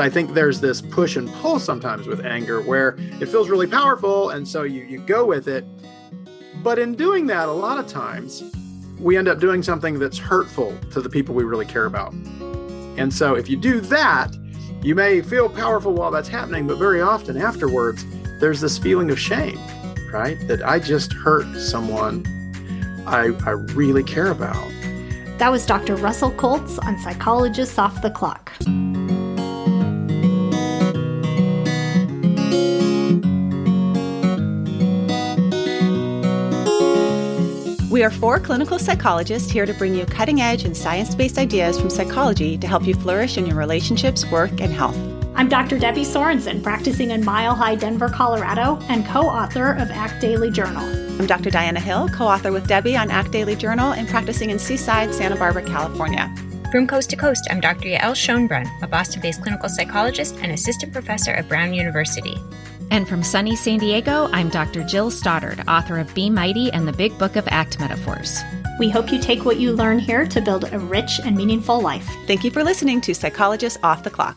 I think there's this push and pull sometimes with anger where it feels really powerful, and so you, you go with it. But in doing that, a lot of times we end up doing something that's hurtful to the people we really care about. And so if you do that, you may feel powerful while that's happening, but very often afterwards, there's this feeling of shame, right? That I just hurt someone I, I really care about. That was Dr. Russell Kolts on Psychologists Off the Clock. We are four clinical psychologists here to bring you cutting edge and science based ideas from psychology to help you flourish in your relationships, work, and health. I'm Dr. Debbie Sorensen, practicing in Mile High, Denver, Colorado, and co author of ACT Daily Journal. I'm Dr. Diana Hill, co author with Debbie on ACT Daily Journal and practicing in Seaside, Santa Barbara, California. From coast to coast, I'm Dr. Yael Schonbrun, a Boston based clinical psychologist and assistant professor at Brown University. And from sunny San Diego, I'm Dr. Jill Stoddard, author of Be Mighty and the Big Book of ACT Metaphors. We hope you take what you learn here to build a rich and meaningful life. Thank you for listening to Psychologists Off the Clock.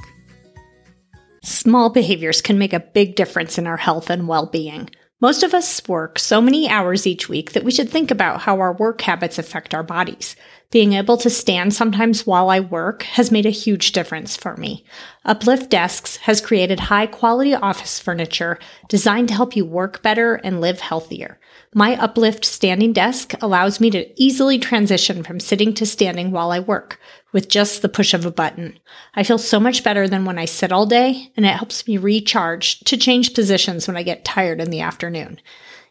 Small behaviors can make a big difference in our health and well being. Most of us work so many hours each week that we should think about how our work habits affect our bodies. Being able to stand sometimes while I work has made a huge difference for me. Uplift Desks has created high quality office furniture designed to help you work better and live healthier. My Uplift standing desk allows me to easily transition from sitting to standing while I work with just the push of a button. I feel so much better than when I sit all day, and it helps me recharge to change positions when I get tired in the afternoon.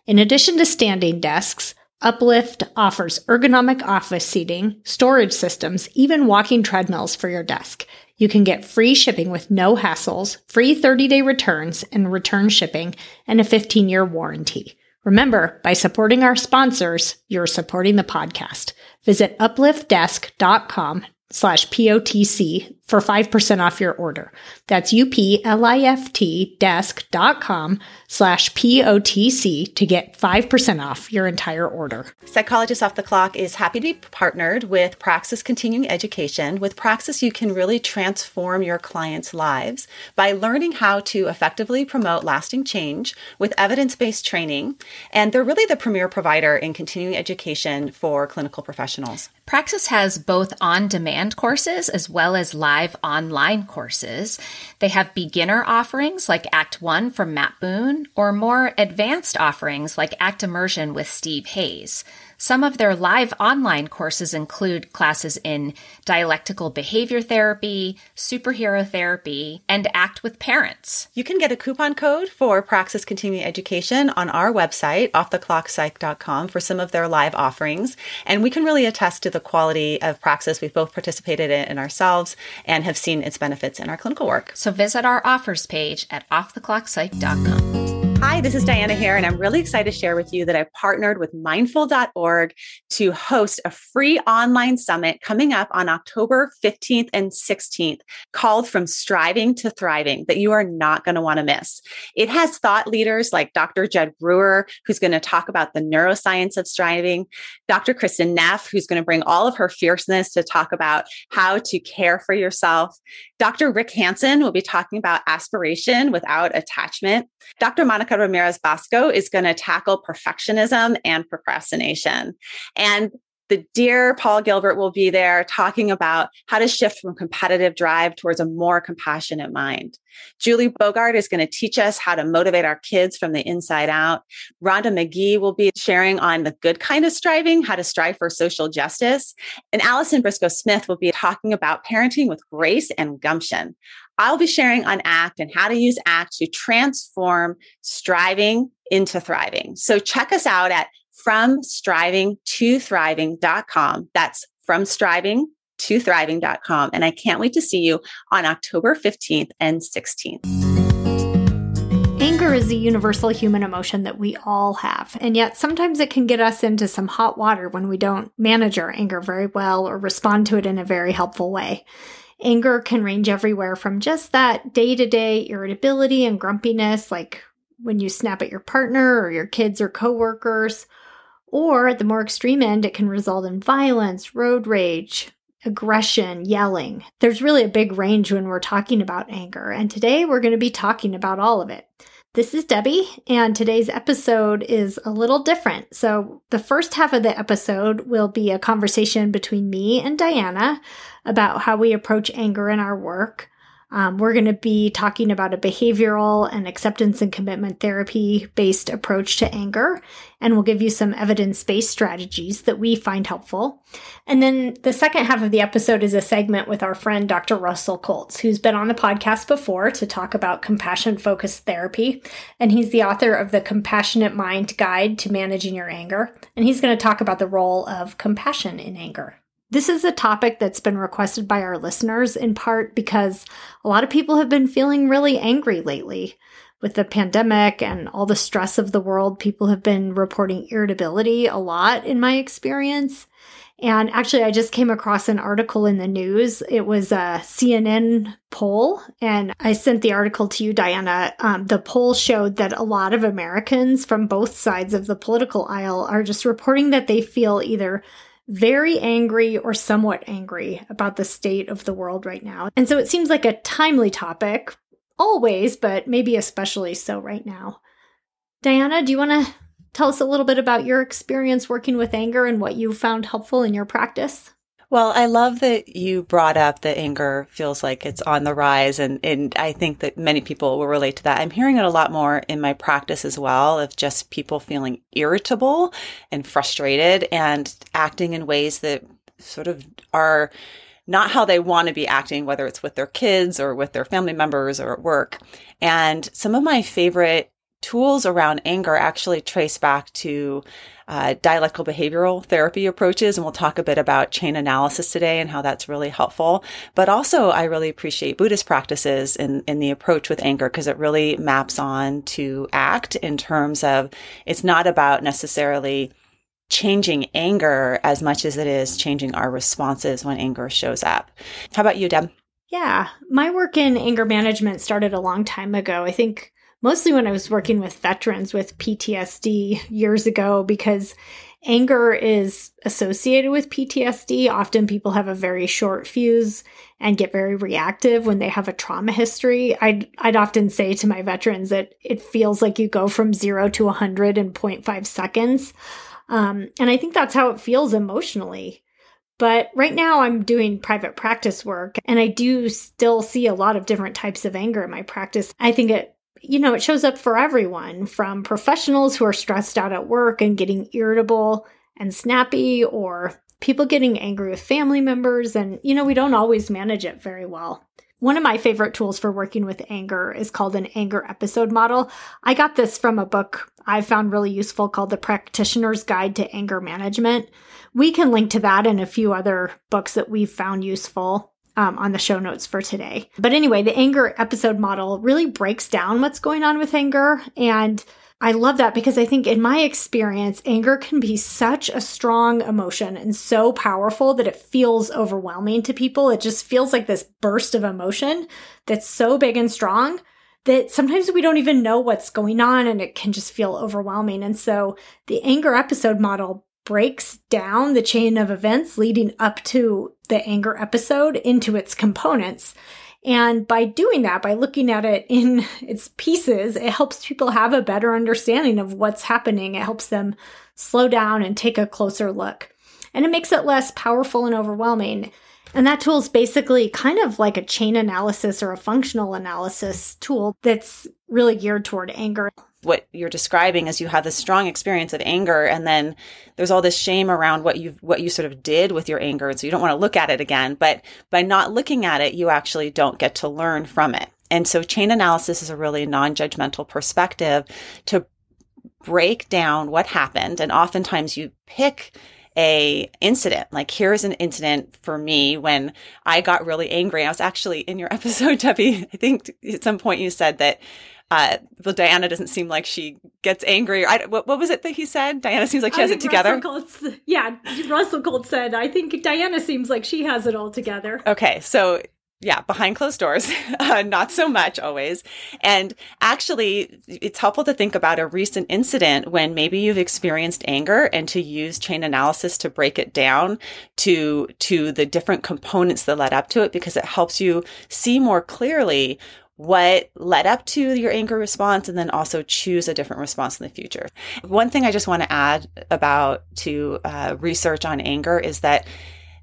In addition to standing desks, Uplift offers ergonomic office seating, storage systems, even walking treadmills for your desk. You can get free shipping with no hassles, free 30 day returns and return shipping, and a 15 year warranty. Remember, by supporting our sponsors, you're supporting the podcast. Visit upliftdesk.com slash POTC for 5% off your order. That's U-P-L-I-F-T desk.com slash POTC to get 5% off your entire order. Psychologist Off the Clock is happy to be partnered with Praxis Continuing Education. With Praxis, you can really transform your clients' lives by learning how to effectively promote lasting change with evidence-based training. And they're really the premier provider in continuing education for clinical professionals. Praxis has both on demand courses as well as live online courses. They have beginner offerings like ACT 1 from Matt Boone or more advanced offerings like ACT Immersion with Steve Hayes. Some of their live online courses include classes in dialectical behavior therapy, superhero therapy, and ACT with parents. You can get a coupon code for Praxis Continuing Education on our website, offtheclockpsych.com, for some of their live offerings. And we can really attest to the quality of Praxis. We've both participated in ourselves and have seen its benefits in our clinical work. So visit our offers page at offtheclockpsych.com. Hi, this is Diana here, and I'm really excited to share with you that I've partnered with mindful.org to host a free online summit coming up on October 15th and 16th called From Striving to Thriving that you are not going to want to miss. It has thought leaders like Dr. Jud Brewer, who's going to talk about the neuroscience of striving, Dr. Kristin Neff, who's going to bring all of her fierceness to talk about how to care for yourself. Dr. Rick Hanson will be talking about aspiration without attachment. Dr. Monica Ramirez Basco is going to tackle perfectionism and procrastination. And the dear Paul Gilbert will be there talking about how to shift from competitive drive towards a more compassionate mind. Julie Bogart is going to teach us how to motivate our kids from the inside out. Rhonda Magee will be sharing on the good kind of striving, how to strive for social justice. And Allison Briscoe Smith will be talking about parenting with grace and gumption. I'll be sharing on ACT and how to use ACT to transform striving into thriving. So check us out at from striving to thriving.com. That's from striving tothriving.com. And I can't wait to see you on October 15th and 16th. Anger is a universal human emotion that we all have, and yet sometimes it can get us into some hot water when we don't manage our anger very well or respond to it in a very helpful way. Anger can range everywhere from just that day to day irritability and grumpiness, like when you snap at your partner or your kids or coworkers, or at the more extreme end, it can result in violence, road rage, aggression, yelling. There's really a big range when we're talking about anger, and today we're going to be talking about all of it. This is Debbie, and today's episode is a little different. So, the first half of the episode will be a conversation between me and Diana about how we approach anger in our work. Um, we're going to be talking about a behavioral and acceptance and commitment therapy based approach to anger, and we'll give you some evidence based strategies that we find helpful. And then the second half of the episode is a segment with our friend Dr. Russell Kolts, who's been on the podcast before to talk about compassion focused therapy. And he's the author of the Compassionate Mind Guide to Managing Your Anger. And he's going to talk about the role of compassion in anger. This is a topic that's been requested by our listeners in part because a lot of people have been feeling really angry lately. With the pandemic and all the stress of the world, people have been reporting irritability a lot in my experience. And actually, I just came across an article in the news. It was a CNN poll, and I sent the article to you, Diana. Um, the poll showed that a lot of Americans from both sides of the political aisle are just reporting that they feel either very angry or somewhat angry about the state of the world right now. And so it seems like a timely topic, always, but maybe especially so right now. Diana, do you want to tell us a little bit about your experience working with anger and what you found helpful in your practice? Well, I love that you brought up that anger feels like it's on the rise. And, and I think that many people will relate to that. I'm hearing it a lot more in my practice as well of just people feeling irritable and frustrated and acting in ways that sort of are not how they want to be acting, whether it's with their kids or with their family members or at work. And some of my favorite tools around anger actually trace back to uh, dialectical behavioral therapy approaches. And we'll talk a bit about chain analysis today and how that's really helpful. But also, I really appreciate Buddhist practices in, in the approach with anger because it really maps on to ACT in terms of it's not about necessarily changing anger as much as it is changing our responses when anger shows up. How about you, Deb? Yeah, my work in anger management started a long time ago. I think mostly when I was working with veterans with PTSD years ago because anger is associated with PTSD. Often people have a very short fuse and get very reactive when they have a trauma history. I'd, I'd often say to my veterans that it feels like you go from zero to 100 in 0.5 seconds. Um, and I think that's how it feels emotionally. But right now, I'm doing private practice work, and I do still see a lot of different types of anger in my practice. I think it you know, it shows up for everyone from professionals who are stressed out at work and getting irritable and snappy, or people getting angry with family members. And, you know, we don't always manage it very well. One of my favorite tools for working with anger is called an anger episode model. I got this from a book I found really useful called The Practitioner's Guide to Anger Management. We can link to that and a few other books that we've found useful um, on the show notes for today. But anyway, the anger episode model really breaks down what's going on with anger. And I love that because I think in my experience, anger can be such a strong emotion and so powerful that it feels overwhelming to people. It just feels like this burst of emotion that's so big and strong that sometimes we don't even know what's going on and it can just feel overwhelming. And so the anger episode model breaks down the chain of events leading up to the anger episode into its components. And by doing that, by looking at it in its pieces, it helps people have a better understanding of what's happening. It helps them slow down and take a closer look. And it makes it less powerful and overwhelming. And that tool is basically kind of like a chain analysis or a functional analysis tool that's really geared toward anger what you're describing is you have this strong experience of anger and then there's all this shame around what you what you sort of did with your anger and so you don't want to look at it again but by not looking at it you actually don't get to learn from it and so chain analysis is a really non-judgmental perspective to break down what happened and oftentimes you pick a incident. Like here's an incident for me when I got really angry. I was actually in your episode, Debbie. I think at some point you said that uh, well, Diana doesn't seem like she gets angry. I, what, what, was it that he said? Diana seems like she I has it together. Russell yeah, Russell Kolts said, I think Diana seems like she has it all together. Okay, so yeah, behind closed doors, uh, not so much always. And actually, it's helpful to think about a recent incident when maybe you've experienced anger and to use chain analysis to break it down to, to the different components that led up to it, because it helps you see more clearly what led up to your anger response and then also choose a different response in the future. One thing I just want to add about to uh, research on anger is that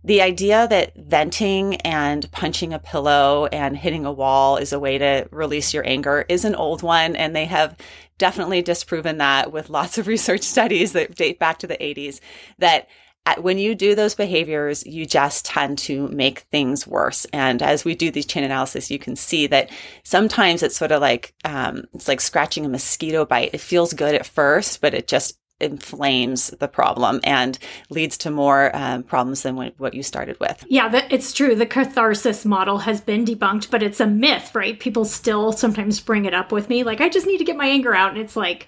the idea that venting and punching a pillow and hitting a wall is a way to release your anger is an old one. And they have definitely disproven that with lots of research studies that date back to the 80s that when you do those behaviors, you just tend to make things worse. And as we do these chain analysis, you can see that sometimes it's sort of like, um, it's like scratching a mosquito bite. It feels good at first, but it just inflames the problem and leads to more um, problems than what you started with. Yeah, it's true. The catharsis model has been debunked, but it's a myth, right? People still sometimes bring it up with me. Like, I just need to get my anger out. And it's like,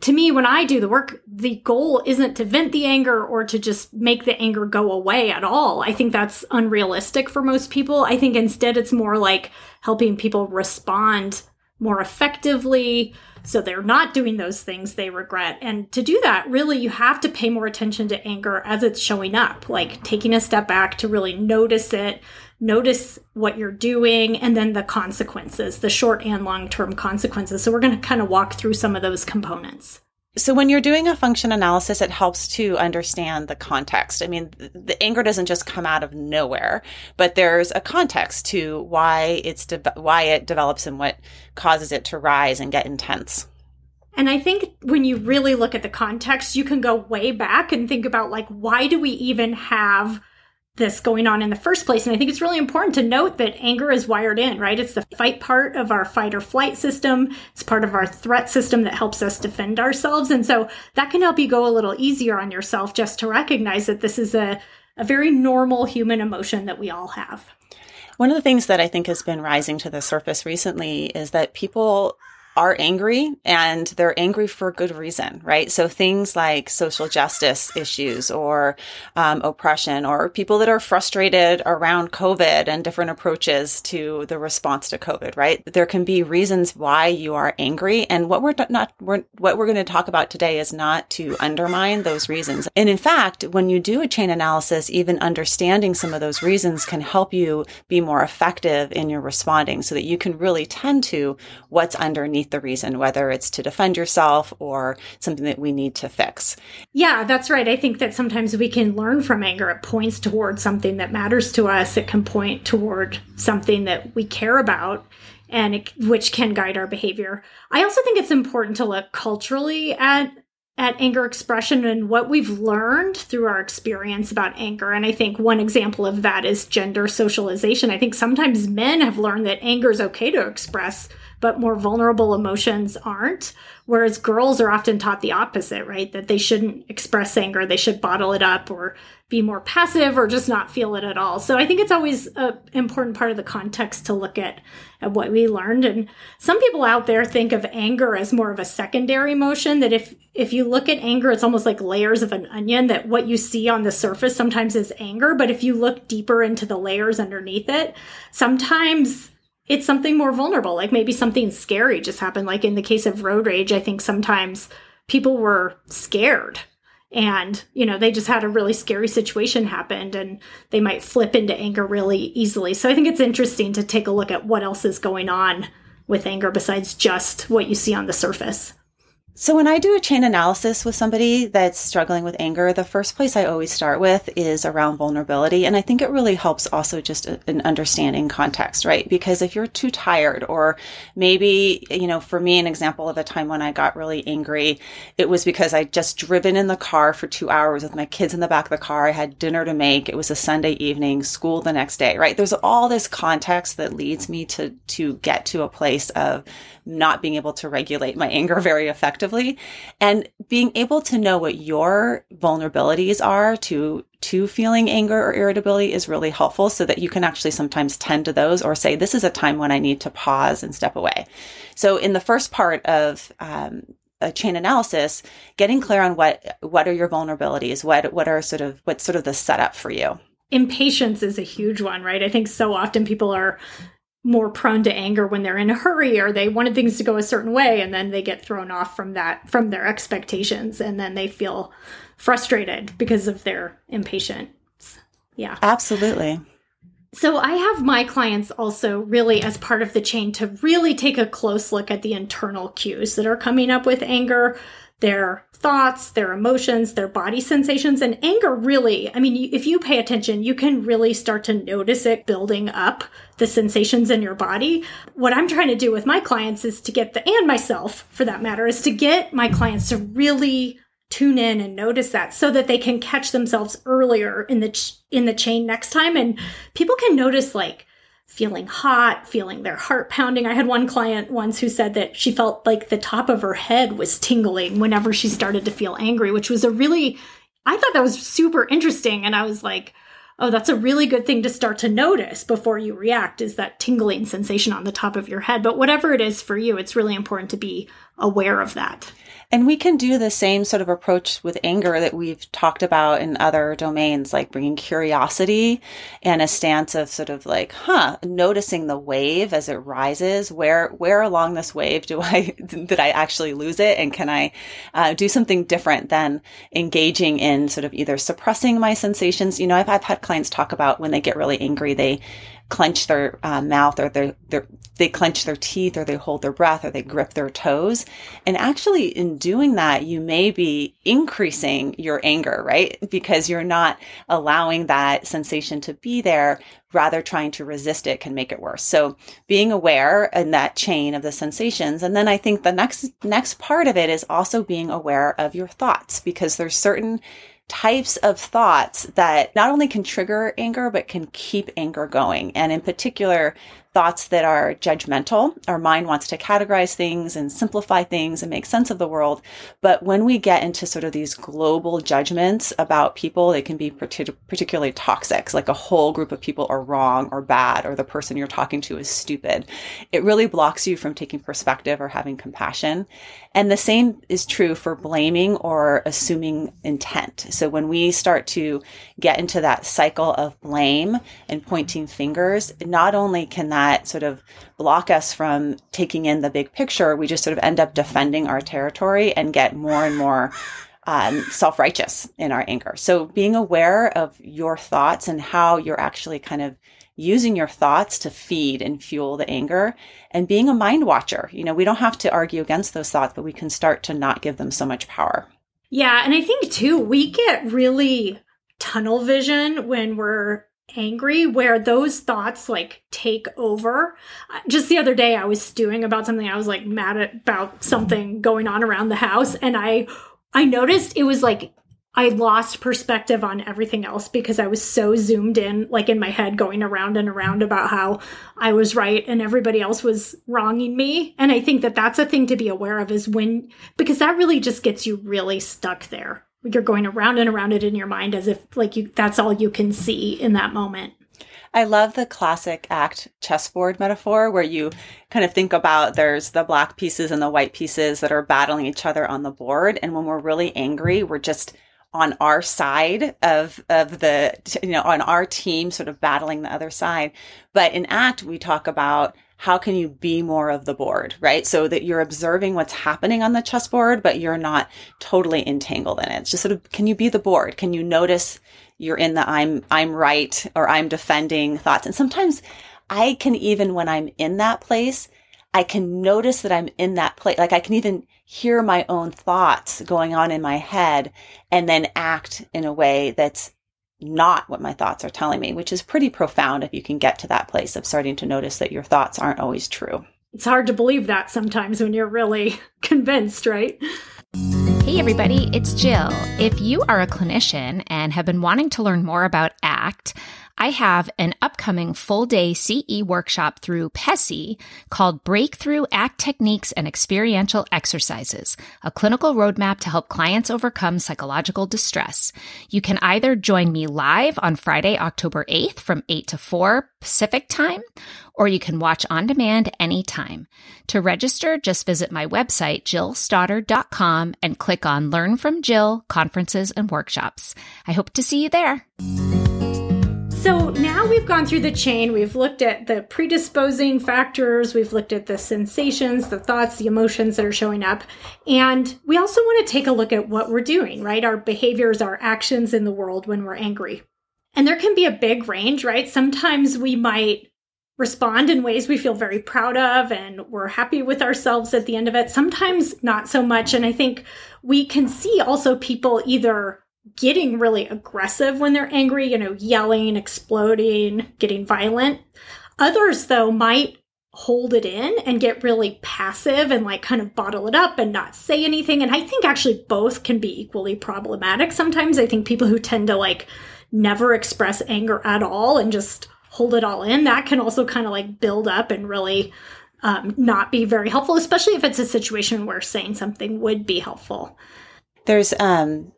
to me, when I do the work, the goal isn't to vent the anger or to just make the anger go away at all. I think that's unrealistic for most people. I think instead it's more like helping people respond more effectively so they're not doing those things they regret. And to do that, really, you have to pay more attention to anger as it's showing up, like taking a step back to really notice it, notice what you're doing and then the consequences, the short and long term consequences. So we're going to kind of walk through some of those components. So when you're doing a function analysis, it helps to understand the context. I mean, the anger doesn't just come out of nowhere, but there's a context to why it's de- why it develops and what causes it to rise and get intense. And I think when you really look at the context, you can go way back and think about like why do we even have this going on in the first place. And I think it's really important to note that anger is wired in, right? It's the fight part of our fight or flight system. It's part of our threat system that helps us defend ourselves. And so that can help you go a little easier on yourself just to recognize that this is a, a very normal human emotion that we all have. One of the things that I think has been rising to the surface recently is that people are angry and they're angry for good reason, right? So things like social justice issues or um, oppression or people that are frustrated around COVID and different approaches to the response to COVID, right? There can be reasons why you are angry. And what we're not, we're, what we're going to talk about today is not to undermine those reasons. And in fact, when you do a chain analysis, even understanding some of those reasons can help you be more effective in your responding so that you can really tend to what's underneath the reason, whether it's to defend yourself or something that we need to fix. Yeah, that's right. I think that sometimes we can learn from anger. It points toward something that matters to us, it can point toward something that we care about. And it, which can guide our behavior. I also think it's important to look culturally at at anger expression and what we've learned through our experience about anger. And I think one example of that is gender socialization. I think sometimes men have learned that anger is okay to express, but more vulnerable emotions aren't. Whereas girls are often taught the opposite, right? That they shouldn't express anger, they should bottle it up or be more passive or just not feel it at all. So I think it's always an important part of the context to look at, at what we learned. And some people out there think of anger as more of a secondary emotion that if, if you look at anger, it's almost like layers of an onion that what you see on the surface sometimes is anger. But if you look deeper into the layers underneath it, sometimes it's something more vulnerable. Like maybe something scary just happened. Like in the case of road rage, I think sometimes people were scared and you know they just had a really scary situation happened and they might flip into anger really easily so i think it's interesting to take a look at what else is going on with anger besides just what you see on the surface so when I do a chain analysis with somebody that's struggling with anger, the first place I always start with is around vulnerability. And I think it really helps also just an understanding context, right? Because if you're too tired or maybe, you know, for me, an example of a time when I got really angry, it was because I'd just driven in the car for two hours with my kids in the back of the car. I had dinner to make. It was a Sunday evening, school the next day, right? There's all this context that leads me to, to get to a place of not being able to regulate my anger very effectively. And being able to know what your vulnerabilities are to to feeling anger or irritability is really helpful so that you can actually sometimes tend to those or say, this is a time when I need to pause and step away. So in the first part of um, a chain analysis, getting clear on what what are your vulnerabilities, what what are sort of what's sort of the setup for you. Impatience is a huge one, right? I think so often people are more prone to anger when they're in a hurry or they wanted things to go a certain way and then they get thrown off from that from their expectations and then they feel frustrated because of their impatience. Yeah. Absolutely. So I have my clients also really as part of the chain to really take a close look at the internal cues that are coming up with anger, their thoughts, their emotions, their body sensations, and anger really, I mean, if you pay attention, you can really start to notice it building up the sensations in your body. What I'm trying to do with my clients is to get the, and myself for that matter, is to get my clients to really tune in and notice that so that they can catch themselves earlier in the ch- in the chain next time and people can notice like feeling hot feeling their heart pounding. I had one client once who said that she felt like the top of her head was tingling whenever she started to feel angry which was a really i thought that was super interesting. And i was like oh that's a really good thing to start to notice before you react is that tingling sensation on the top of your head. But whatever it is for you it's really important to be aware of that and we can do the same sort of approach with anger that we've talked about in other domains, like bringing curiosity and a stance of sort of like, huh, noticing the wave as it rises. Where, where along this wave do I, did I actually lose it? And can I uh, do something different than engaging in sort of either suppressing my sensations? You know, I've, I've had clients talk about when they get really angry, they, clench their uh, mouth or they they clench their teeth or they hold their breath or they grip their toes. And actually in doing that, you may be increasing your anger, right? Because you're not allowing that sensation to be there, rather trying to resist it can make it worse. So being aware in that chain of the sensations. And then I think the next, next part of it is also being aware of your thoughts because there's certain types of thoughts that not only can trigger anger, but can keep anger going. And in particular, thoughts that are judgmental. Our mind wants to categorize things and simplify things and make sense of the world. But when we get into sort of these global judgments about people, they can be particularly toxic, like a whole group of people are wrong or bad, or the person you're talking to is stupid. It really blocks you from taking perspective or having compassion. And the same is true for blaming or assuming intent. So when we start to get into that cycle of blame and pointing fingers, not only can that sort of block us from taking in the big picture, we just sort of end up defending our territory and get more and more um, self righteous in our anger. So being aware of your thoughts and how you're actually kind of using your thoughts to feed and fuel the anger and being a mind watcher. You know, we don't have to argue against those thoughts, but we can start to not give them so much power. Yeah. And I think too, we get really tunnel vision when we're angry where those thoughts like take over. Uh, just the other day I was stewing about something I was like mad about something going on around the house and I I noticed it was like I lost perspective on everything else because I was so zoomed in like in my head going around and around about how I was right and everybody else was wronging me and I think that that's a thing to be aware of is when because that really just gets you really stuck there you're going around and around it in your mind as if like you that's all you can see in that moment. I love the classic ACT chessboard metaphor where you kind of think about there's the black pieces and the white pieces that are battling each other on the board. And when we're really angry, we're just on our side of, of the, you know, on our team, sort of battling the other side. But in ACT, we talk about how can you be more of the board, right? So that you're observing what's happening on the chessboard, but you're not totally entangled in it. It's just sort of, can you be the board? Can you notice you're in the I'm, I'm right or I'm defending thoughts? And sometimes I can even, when I'm in that place, I can notice that I'm in that place. Like I can even hear my own thoughts going on in my head and then act in a way that's not what my thoughts are telling me, which is pretty profound if you can get to that place of starting to notice that your thoughts aren't always true. It's hard to believe that sometimes when you're really convinced, right? Hey, everybody, it's Jill. If you are a clinician and have been wanting to learn more about ACT, I have an upcoming full day CE workshop through PESI called Breakthrough ACT Techniques and Experiential Exercises, a clinical roadmap to help clients overcome psychological distress. You can either join me live on Friday, October 8th from 8 to 4 Pacific time, or you can watch on demand anytime. To register, just visit my website, jillstoddard.com and click on Learn from Jill, Conferences and Workshops. I hope to see you there. So now we've gone through the chain. We've looked at the predisposing factors. We've looked at the sensations, the thoughts, the emotions that are showing up. And we also want to take a look at what we're doing, right? Our behaviors, our actions in the world when we're angry. And there can be a big range, right? Sometimes we might respond in ways we feel very proud of and we're happy with ourselves at the end of it. Sometimes not so much. And I think we can see also people either getting really aggressive when they're angry, you know, yelling, exploding, getting violent. Others, though, might hold it in and get really passive and like kind of bottle it up and not say anything. And I think actually both can be equally problematic. Sometimes I think people who tend to like never express anger at all and just hold it all in, that can also kind of like build up and really um, not be very helpful, especially if it's a situation where saying something would be helpful. There's um,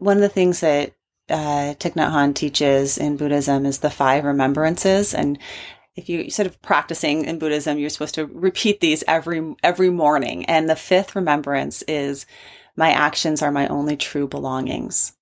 one of the things that uh, Thich Nhat Hanh teaches in Buddhism is the five remembrances, and if you sort of practicing in Buddhism, you're supposed to repeat these every every morning. And the fifth remembrance is my actions are my only true belongings.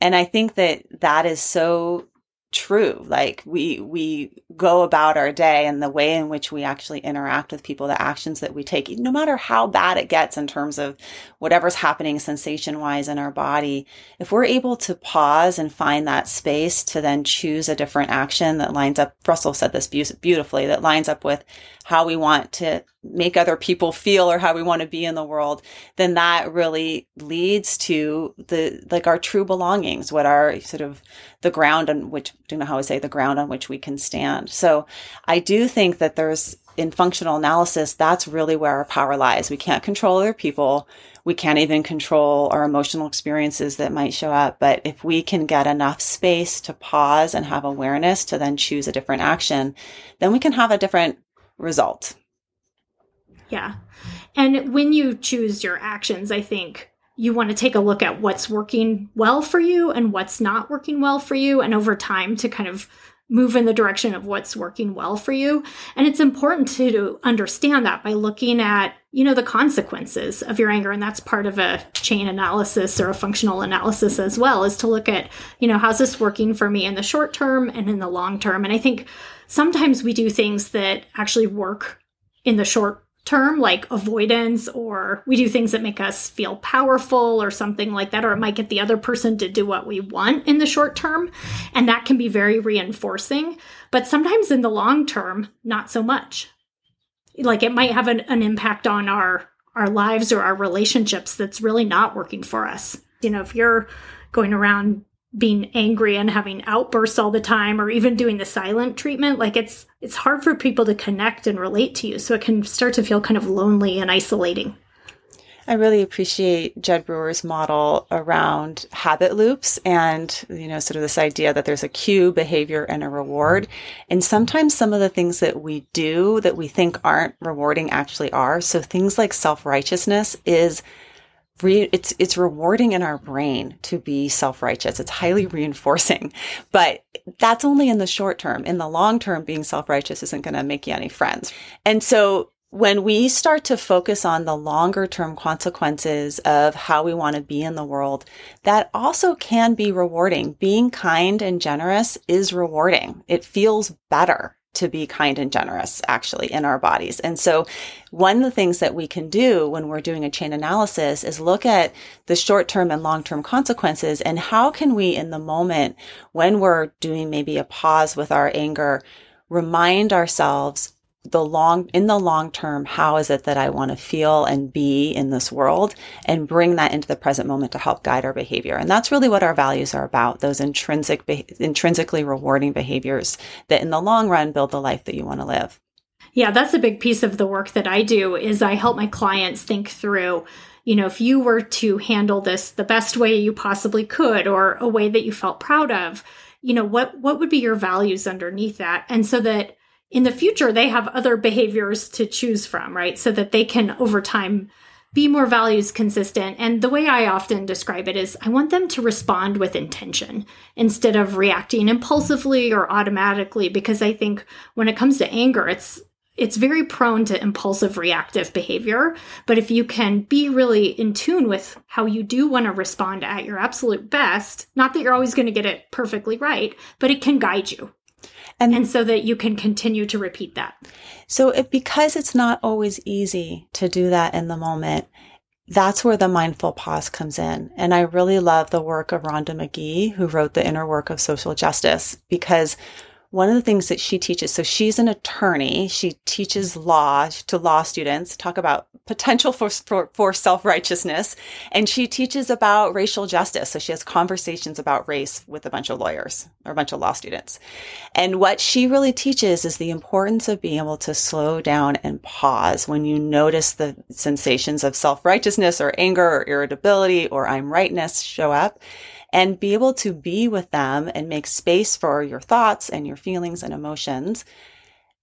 And I think that that is so true. Like we, we go about our day and the way in which we actually interact with people, the actions that we take, no matter how bad it gets in terms of whatever's happening sensation wise in our body, if we're able to pause and find that space to then choose a different action that lines up, Russell said this beautifully, that lines up with how we want to make other people feel or how we want to be in the world, then that really leads to the, like our true belongings, what are sort of the ground on which, do you know how I say the ground on which we can stand. So I do think that there's in functional analysis, that's really where our power lies. We can't control other people. We can't even control our emotional experiences that might show up. But if we can get enough space to pause and have awareness to then choose a different action, then we can have a different result. Yeah. And when you choose your actions, I think you want to take a look at what's working well for you and what's not working well for you. And over time to kind of move in the direction of what's working well for you. And it's important to understand that by looking at, you know, the consequences of your anger. And that's part of a chain analysis or a functional analysis as well, is to look at, you know, how's this working for me in the short term and in the long term. And I think sometimes we do things that actually work in the short term, like avoidance, or we do things that make us feel powerful or something like that, or it might get the other person to do what we want in the short term. And that can be very reinforcing. But sometimes in the long term, not so much. Like it might have an, an impact on our our lives or our relationships that's really not working for us. You know, if you're going around being angry and having outbursts all the time or even doing the silent treatment like it's it's hard for people to connect and relate to you so it can start to feel kind of lonely and isolating I really appreciate Jud Brewer's model around habit loops and, you know, sort of this idea that there's a cue, behavior, and a reward. And sometimes some of the things that we do that we think aren't rewarding actually are. So things like self-righteousness is re- it's it's rewarding in our brain to be self-righteous. It's highly reinforcing. But that's only in the short term. In the long term, being self-righteous isn't going to make you any friends. And so when we start to focus on the longer term consequences of how we want to be in the world, that also can be rewarding. Being kind and generous is rewarding. It feels better to be kind and generous actually in our bodies. And so one of the things that we can do when we're doing a chain analysis is look at the short term and long term consequences and how can we in the moment when we're doing maybe a pause with our anger, remind ourselves the long in the long term how is it that i want to feel and be in this world and bring that into the present moment to help guide our behavior and that's really what our values are about those intrinsic intrinsically rewarding behaviors that in the long run build the life that you want to live yeah that's a big piece of the work that i do is i help my clients think through you know if you were to handle this the best way you possibly could or a way that you felt proud of you know, what what would be your values underneath that? And so that in the future they have other behaviors to choose from, right? So that they can over time be more values consistent. And the way I often describe it is I want them to respond with intention instead of reacting impulsively or automatically because I think when it comes to anger, it's it's very prone to impulsive reactive behavior. But if you can be really in tune with how you do want to respond at your absolute best, not that you're always going to get it perfectly right, but it can guide you. And, and so that you can continue to repeat that. So it, because it's not always easy to do that in the moment, that's where the mindful pause comes in. And I really love the work of Rhonda Magee, who wrote The Inner Work of Social Justice, because one of the things that she teaches, so she's an attorney. She teaches law to law students, talk about potential for, for, for self-righteousness. And she teaches about racial justice. So she has conversations about race with a bunch of lawyers or a bunch of law students. And what she really teaches is the importance of being able to slow down and pause when you notice the sensations of self-righteousness or anger or irritability or I'm rightness show up and be able to be with them and make space for your thoughts and your feelings and emotions.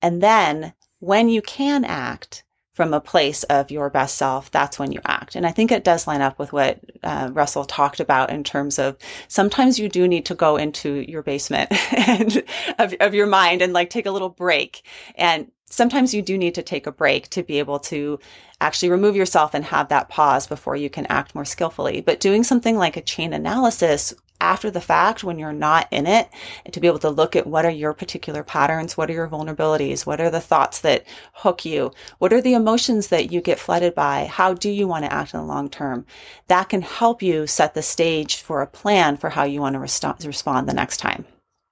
And then when you can act from a place of your best self, that's when you act. And I think it does line up with what uh, Russell talked about in terms of sometimes you do need to go into your basement and of, of your mind and like take a little break and sometimes you do need to take a break to be able to actually remove yourself and have that pause before you can act more skillfully. But doing something like a chain analysis after the fact when you're not in it and to be able to look at what are your particular patterns what are your vulnerabilities what are the thoughts that hook you what are the emotions that you get flooded by how do you want to act in the long term that can help you set the stage for a plan for how you want to rest- respond the next time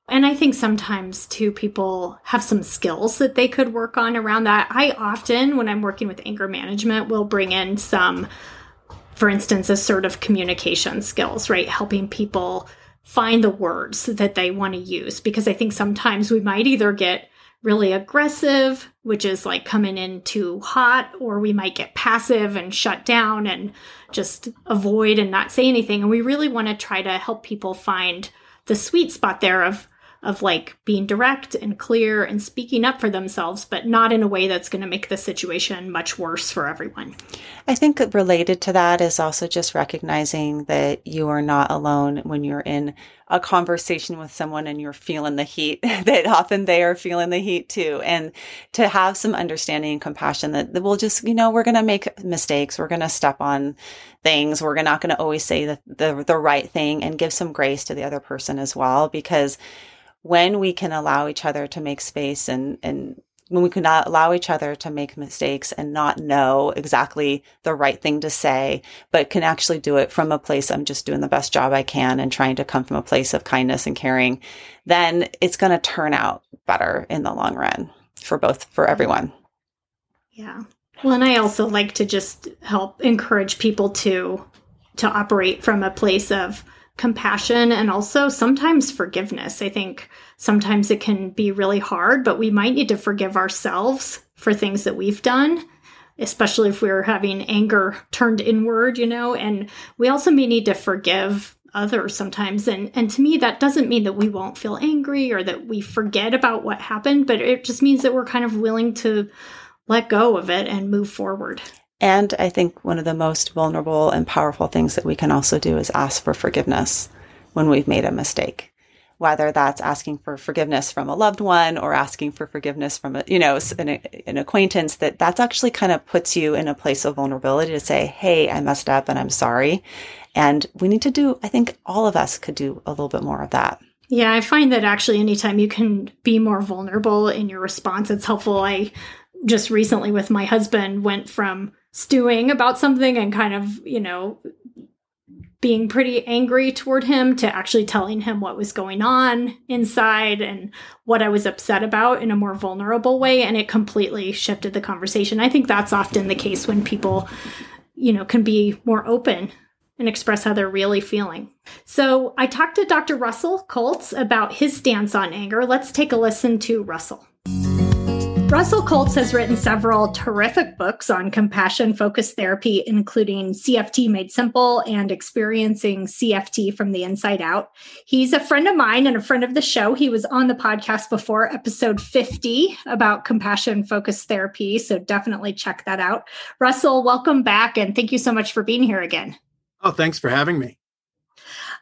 and I think sometimes too, people have some skills that they could work on around that. I often, when I'm working with anger management, will bring in some, for instance, assertive communication skills, right? Helping people find the words that they want to use. Because I think sometimes we might either get really aggressive, which is like coming in too hot, or we might get passive and shut down and just avoid and not say anything. And we really want to try to help people find the sweet spot there of of like being direct and clear and speaking up for themselves, but not in a way that's going to make the situation much worse for everyone. I think related to that is also just recognizing that you are not alone when you're in a conversation with someone and you're feeling the heat, that often they are feeling the heat too. And to have some understanding and compassion that, that we'll just, you know, we're going to make mistakes. We're going to step on things. We're not going to always say the, the, the right thing and give some grace to the other person as well, because when we can allow each other to make space and, and when we can allow each other to make mistakes and not know exactly the right thing to say, but can actually do it from a place I'm just doing the best job I can and trying to come from a place of kindness and caring, then it's going to turn out better in the long run for both, for everyone. Yeah. Well, and I also like to just help encourage people to to operate from a place of compassion and also sometimes forgiveness. I think sometimes it can be really hard, but we might need to forgive ourselves for things that we've done, especially if we're having anger turned inward, you know, and we also may need to forgive others sometimes and and to me that doesn't mean that we won't feel angry or that we forget about what happened but it just means that we're kind of willing to let go of it and move forward and I think one of the most vulnerable and powerful things that we can also do is ask for forgiveness when we've made a mistake. Whether that's asking for forgiveness from a loved one or asking for forgiveness from a, you know, an, an acquaintance that that's actually kind of puts you in a place of vulnerability to say, Hey, I messed up and I'm sorry. And we need to do, I think all of us could do a little bit more of that. Yeah, I find that actually anytime you can be more vulnerable in your response, it's helpful. I just recently with my husband went from stewing about something and kind of, you know, being pretty angry toward him to actually telling him what was going on inside and what I was upset about in a more vulnerable way. And it completely shifted the conversation. I think that's often the case when people, you know, can be more open and express how they're really feeling. So I talked to Dr. Russell Kolts about his stance on anger. Let's take a listen to Russell. Russell Kolts has written several terrific books on compassion focused therapy, including CFT Made Simple and Experiencing CFT from the Inside Out. He's a friend of mine and a friend of the show. He was on the podcast before, episode 50, about compassion focused therapy. So definitely check that out. Russell, welcome back and thank you so much for being here again. Oh, thanks for having me.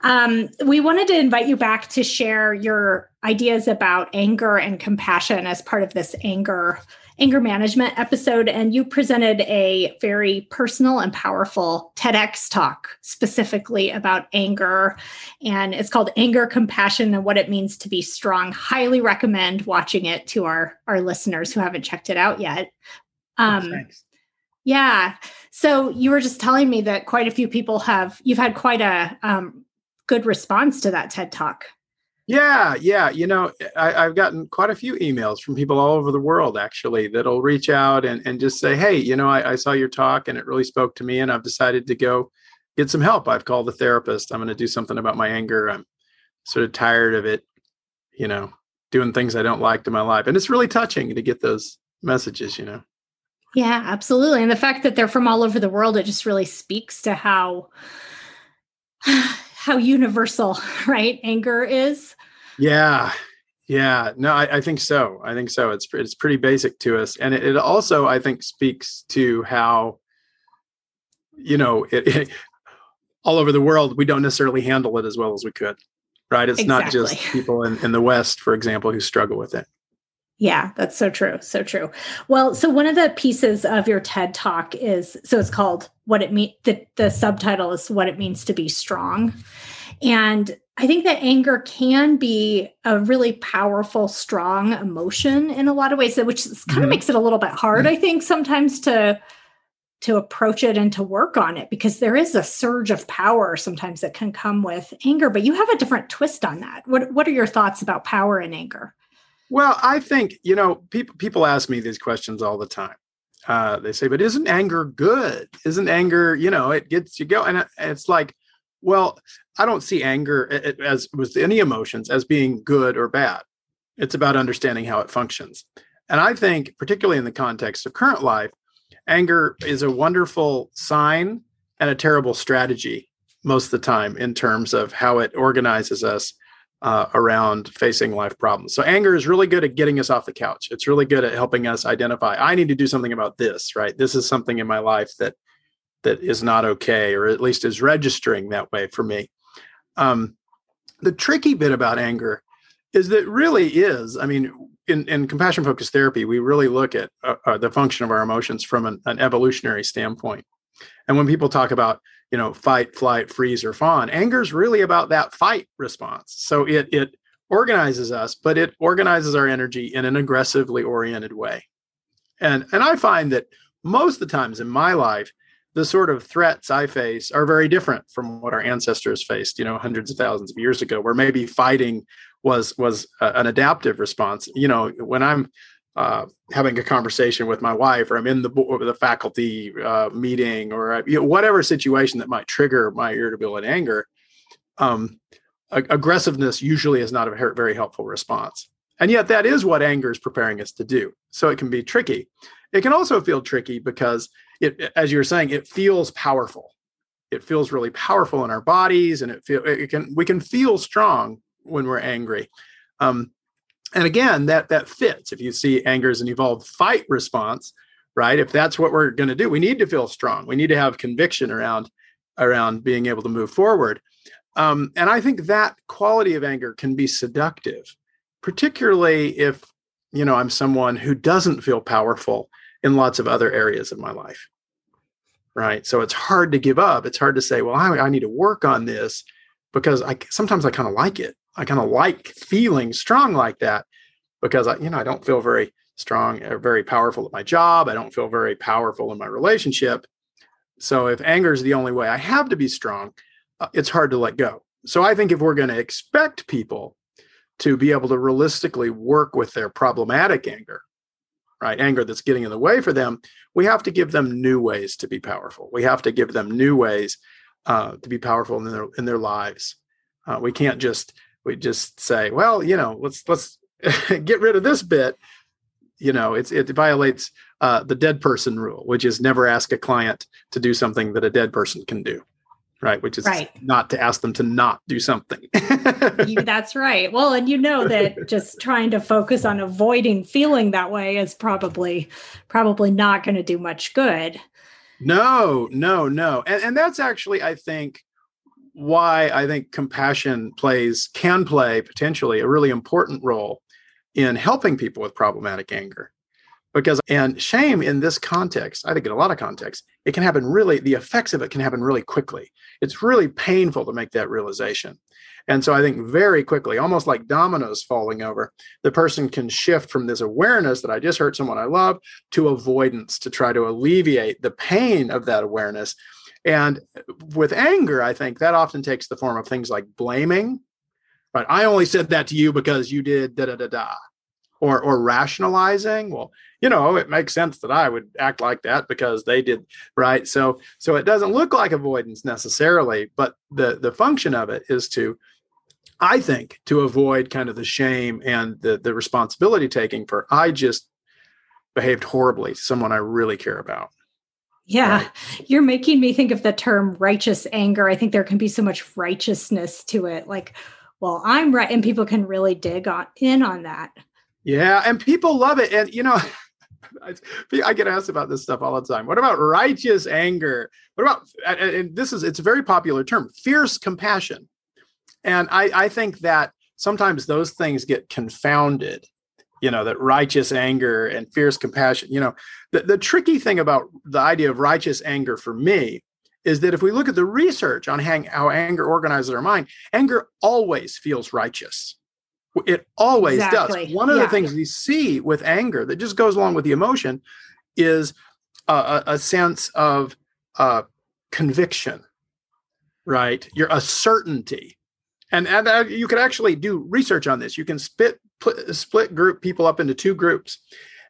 Um, we wanted to invite you back to share your ideas about anger and compassion as part of this anger anger management episode. And you presented a very personal and powerful TEDx talk specifically about anger. And it's called anger compassion and what it means to be strong. Highly recommend watching it to our our listeners who haven't checked it out yet. Um oh, yeah. So you were just telling me that quite a few people have you've had quite a um, good response to that TED talk. Yeah, yeah. You know, I, have gotten quite a few emails from people all over the world actually that'll reach out and, and just say, hey, you know, I, I saw your talk and it really spoke to me and I've decided to go get some help. I've called a therapist. I'm going to do something about my anger. I'm sort of tired of it, you know, doing things I don't like in my life. And it's really touching to get those messages, you know. Yeah, absolutely. And the fact that they're from all over the world, it just really speaks to how how universal, right? Anger is. Yeah. Yeah. No, I, I, think so. I think so. It's it's pretty basic to us. And it, it also, I think, speaks to how, you know, it, it, all over the world, we don't necessarily handle it as well as we could. Right. It's exactly. not just people in, in the West, for example, who struggle with it. Yeah, that's so true. So true. Well, so one of the pieces of your TED talk is so it's called what it mean the, the subtitle is what it means to be strong. And I think that anger can be a really powerful, strong emotion in a lot of ways, which kind mm-hmm. of makes it a little bit hard, mm-hmm. I think, sometimes to to approach it and to work on it because there is a surge of power sometimes that can come with anger. But you have a different twist on that. What what are your thoughts about power and anger? Well, I think you know people people ask me these questions all the time. Uh, they say, "But isn't anger good? Isn't anger you know it gets you go?" And it's like, well, I don't see anger as with any emotions as being good or bad. It's about understanding how it functions. And I think, particularly in the context of current life, anger is a wonderful sign and a terrible strategy most of the time in terms of how it organizes us uh, around facing life problems. So anger is really good at getting us off the couch. It's really good at helping us identify. I need to do something about this. Right. This is something in my life that that is not okay, or at least is registering that way for me. Um, the tricky bit about anger is that really is. I mean, in, in compassion focused therapy, we really look at uh, uh, the function of our emotions from an, an evolutionary standpoint. And when people talk about you know fight flight freeze or fawn. Anger is really about that fight response. So it it organizes us but it organizes our energy in an aggressively oriented way. And and i find that most of the times in my life the sort of threats i face are very different from what our ancestors faced you know hundreds of thousands of years ago where maybe fighting was was a, an adaptive response. You know when i'm uh, having a conversation with my wife, or I'm in the the faculty uh, meeting, or uh, you know, whatever situation that might trigger my irritability and anger, um, aggressiveness usually is not a very helpful response. And yet, that is what anger is preparing us to do. So it can be tricky. It can also feel tricky because it, as you were saying, it feels powerful. It feels really powerful in our bodies, and it feel it can we can feel strong when we're angry. Um, and again that that fits. If you see anger as an evolved fight response right if that's what we're going to do we need to feel strong. We need to have conviction around around being able to move forward. Um, and i think that quality of anger can be seductive particularly if you know i'm someone who doesn't feel powerful in lots of other areas of my life right? So it's hard to give up. It's hard to say well i, I need to work on this because i sometimes i kind of like it I kind of like feeling strong like that because I, you know, I don't feel very strong or very powerful at my job. I don't feel very powerful in my relationship. So if anger is the only way I have to be strong, uh, it's hard to let go. So I think if we're going to expect people to be able to realistically work with their problematic anger, right, anger that's getting in the way for them, we have to give them new ways to be powerful. We have to give them new ways uh, to be powerful in their in their lives. Uh, we can't just we just say, well, you know, let's let's get rid of this bit. you know it's it violates uh, the dead person rule which is never ask a client to do something that a dead person can do right which is Right. not to ask them to not do something You- that's right. Well, and you know that just trying to focus on avoiding feeling that way is probably probably not going to do much good. no no no and, and that's actually i think why i think compassion plays can play potentially a really important role in helping people with problematic anger. Because and shame in this context i think in a lot of contexts it can happen really the effects of it can happen really quickly. It's really painful to make that realization. And so i think very quickly almost like dominoes falling over the person can shift from this awareness that i just hurt someone i love to avoidance to try to alleviate the pain of that awareness and with anger i think that often takes the form of things like blaming. Right i only said that to you because you did da da da da. Or or rationalizing. Well you know it makes sense that i would act like that because they did right? So so it doesn't look like avoidance necessarily but the the function of it is to i think to avoid kind of the shame and the the responsibility taking for i just behaved horribly to someone i really care about Yeah, you're making me think of the term righteous anger. I think there can be so much righteousness to it. Like, well, I'm right, and people can really dig on in on that. Yeah, and people love it. And you know, I, get asked about this stuff all the time. What about righteous anger? What about and, and this is it's a very popular term, fierce compassion. And I, I think that sometimes those things get confounded. You know, that righteous anger and fierce compassion. You know, the, the tricky thing about the idea of righteous anger for me is that if we look at the research on hang, how anger organizes our mind, anger always feels righteous. It always Exactly. does. One of Yeah. the things we see with anger that just goes along with the emotion is a, a, sense of uh, conviction, right? You're a certainty. And, and uh, you could actually do research on this. You can split pl- split group people up into two groups,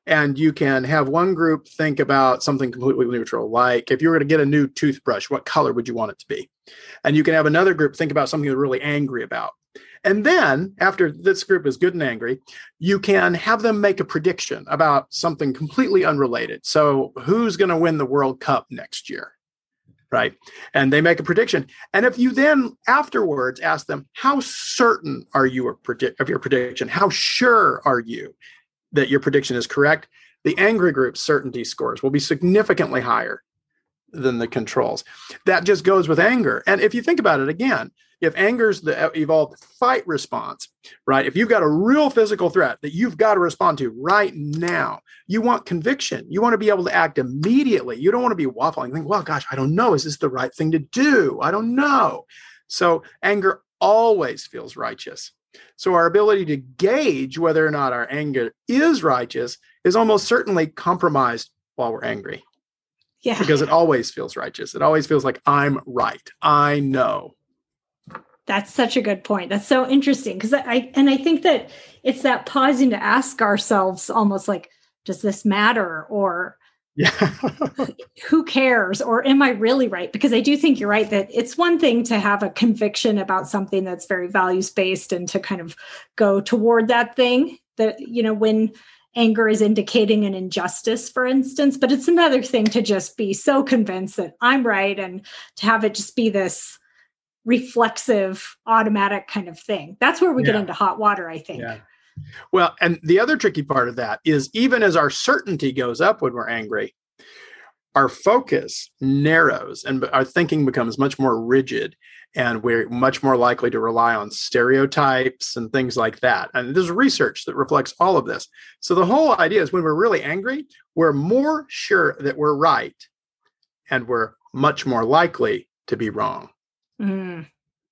and you can have one group think about something completely neutral, like if you were to get a new toothbrush, what color would you want it to be? And you can have another group think about something they're really angry about. And then, after this group is good and angry, you can have them make a prediction about something completely unrelated. So, who's going to win the World Cup next year? Right. And they make a prediction. And if you then afterwards ask them, how certain are you of your prediction? How sure are you that your prediction is correct? The angry group's certainty scores will be significantly higher than the controls. That just goes with anger. And if you think about it again, if anger's the uh, evolved fight response, right? If you've got a real physical threat that you've got to respond to right now, you want conviction. You want to be able to act immediately. You don't want to be waffling, think, well, gosh, I don't know. Is this the right thing to do? I don't know. So anger always feels righteous. So our ability to gauge whether or not our anger is righteous is almost certainly compromised while we're angry Yeah. because it always feels righteous. It always feels like I'm right. I know. That's such a good point. That's so interesting because I and I think that it's that pausing to ask ourselves almost like, does this matter? Or Yeah. who cares? Or am I really right? Because I do think you're right that it's one thing to have a conviction about something that's very values based and to kind of go toward that thing that, you know, when anger is indicating an injustice, for instance. But it's another thing to just be so convinced that I'm right and to have it just be this reflexive, automatic kind of thing. That's where we get into hot water, I think. Yeah. Well, and the other tricky part of that is even as our certainty goes up when we're angry, our focus narrows and our thinking becomes much more rigid and we're much more likely to rely on stereotypes and things like that. And there's research that reflects all of this. So the whole idea is when we're really angry, we're more sure that we're right and we're much more likely to be wrong. Mm,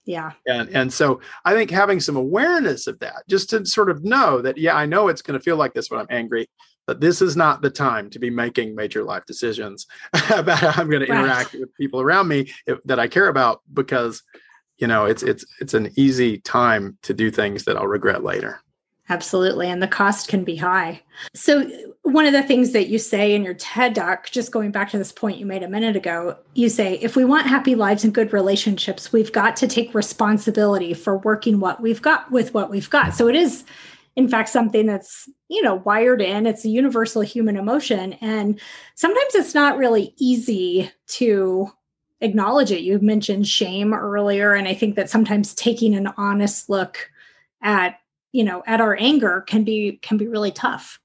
yeah. And and so I think having some awareness of that, just to sort of know that, yeah, I know it's going to feel like this when I'm angry, but this is not the time to be making major life decisions about how I'm going to Right. interact with people around me if, that I care about because you know it's it's it's an easy time to do things that I'll regret later. Absolutely. And the cost can be high. So, one of the things that you say in your TED Talk, just going back to this point you made a minute ago, you say, if we want happy lives and good relationships, we've got to take responsibility for working what we've got with what we've got. So, it is in fact something that's you know wired in it's a universal human emotion and sometimes it's not really easy to acknowledge it you mentioned shame earlier and i think that sometimes taking an honest look at you know at our anger can be can be really tough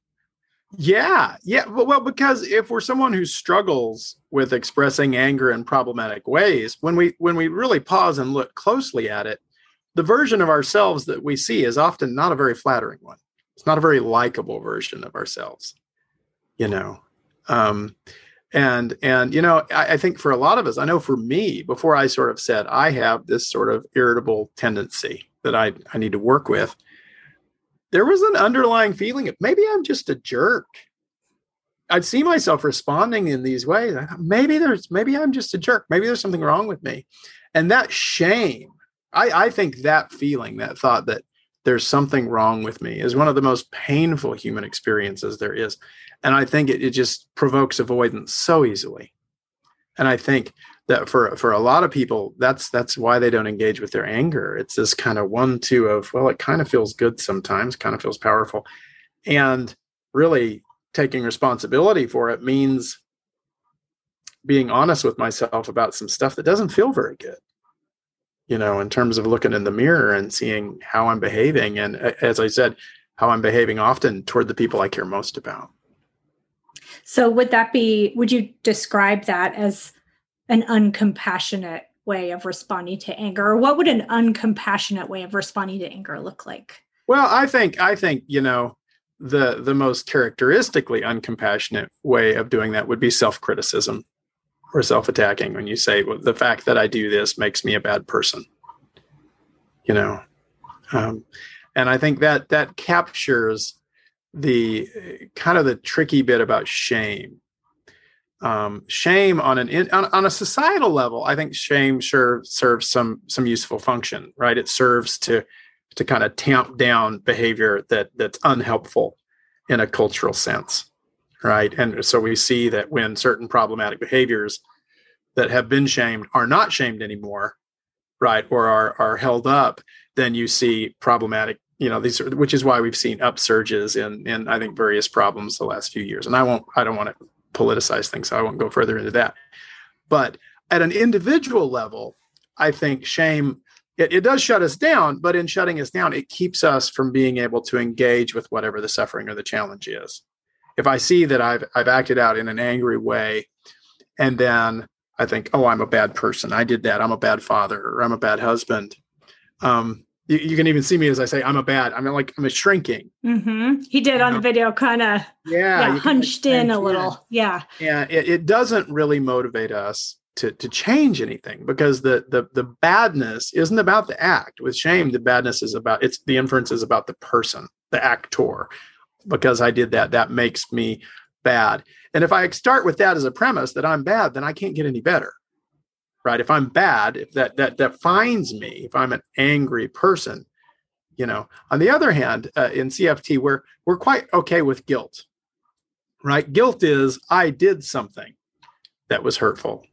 yeah yeah well because if we're someone who struggles with expressing anger in problematic ways when we when we really pause and look closely at it the version of ourselves that we see is often not a very flattering one. It's not a very likable version of ourselves, you know. Um, and and you know, I, I think for a lot of us, I know for me, before I sort of said I have this sort of irritable tendency that I I need to work with, there was an underlying feeling of maybe I'm just a jerk. I'd see myself responding in these ways. Maybe there's maybe I'm just a jerk. Maybe there's something wrong with me. And that shame I, I think that feeling, that thought that there's something wrong with me is one of the most painful human experiences there is. And I think it, it just provokes avoidance so easily. And I think that for for a lot of people, that's that's why they don't engage with their anger. It's this kind of one two of, well, it kind of feels good sometimes, kind of feels powerful. And really taking responsibility for it means being honest with myself about some stuff that doesn't feel very good you know, in terms of looking in the mirror and seeing how I'm behaving. And as I said, how I'm behaving often toward the people I care most about. So, would that be, would you describe that as an uncompassionate way of responding to anger? Or what would an uncompassionate way of responding to anger look like? Well, I think, I think, you know, the the most characteristically uncompassionate way of doing that would be self-criticism or self-attacking when you say well, the fact that I do this makes me a bad person. You know, um, and I think that that captures the kind of the tricky bit about shame. Um, shame on an on, on a societal level, I think shame sure serves some some useful function, right? It serves to to kind of tamp down behavior that that's unhelpful in a cultural sense right? And so we see that when certain problematic behaviors that have been shamed are not shamed anymore, right, or are are held up, then you see problematic. You know, these are, which is why we've seen upsurges in in I think various problems the last few years. And I won't I don't want to politicize things, so I won't go further into that. But at an individual level, I think shame it, it, does shut us down, but in shutting us down, it keeps us from being able to engage with whatever the suffering or the challenge is if I see that I've I've acted out in an angry way, and then I think, oh, I'm a bad person. I did that. I'm a bad father, or I'm a bad husband. Um, you, you, can even see me as I say, I'm a bad. I'm like I'm a shrinking. Mm-hmm. He did on the video, kind of yeah, yeah hunched in a little. Yeah, yeah. It, it doesn't really motivate us to to change anything because the the the badness isn't about the act. With shame, the badness is about it's the inference is about the person, the actor because I did that, that makes me bad. And if I start with that as a premise that I'm bad, then I can't get any better. Right? If I'm bad, if that that defines me, if I'm an angry person, you know. On the other hand, uh, in CFT, we're we're quite okay with guilt. Right? Guilt is I did something that was hurtful,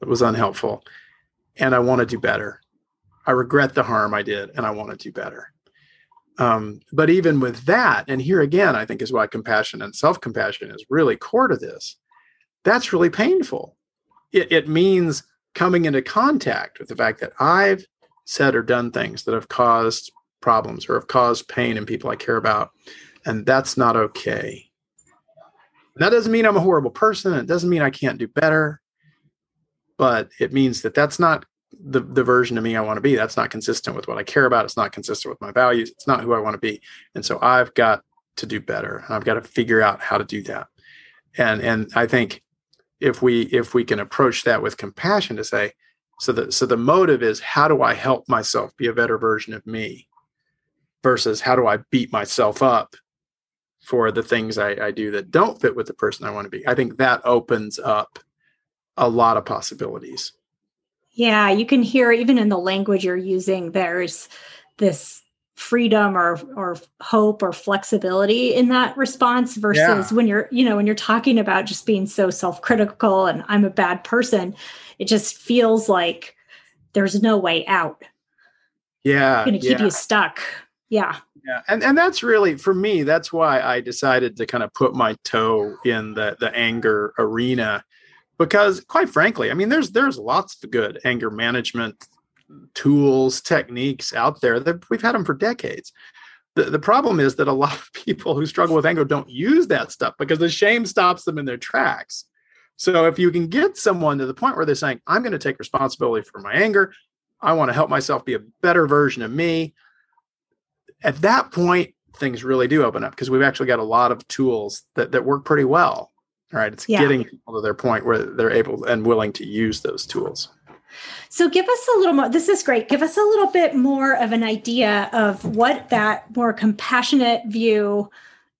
that was unhelpful, and I want to do better. I regret the harm I did, and I want to do better. Um, but even with that, and here again, I think is why compassion and self compassion is really core to this. That's really painful. It, it means coming into contact with the fact that I've said or done things that have caused problems or have caused pain in people I care about. And that's not okay. That doesn't mean I'm a horrible person. It doesn't mean I can't do better. But it means that that's not the the version of me I want to be. That's not consistent with what I care about. It's not consistent with my values. It's not who I want to be. And so I've got to do better, and I've got to figure out how to do that. And and I think if we if we can approach that with compassion to say, so the so the motive is how do I help myself be a better version of me, versus how do I beat myself up for the things I, I do that don't fit with the person I want to be. I think that opens up a lot of possibilities. Yeah, you can hear even in the language you're using, there's this freedom or or hope or flexibility in that response versus yeah. when you're you know when you're talking about just being so self-critical and I'm a bad person it just feels like there's no way out yeah going to keep yeah. you stuck yeah Yeah, and and that's really for me. That's why I decided to kind of put my toe in the the anger arena, because quite frankly, I mean, there's there's lots of good anger management tools, techniques out there that we've had them for decades. The, the problem is that a lot of people who struggle with anger don't use that stuff because the shame stops them in their tracks. So if you can get someone to the point where they're saying, I'm going to take responsibility for my anger, I want to help myself be a better version of me. At that point, things really do open up because we've actually got a lot of tools that, that work pretty well. All right. It's yeah. getting people to their point where they're able and willing to use those tools. So give us a little more. This is great. Give us a little bit more of an idea of what that more compassionate view,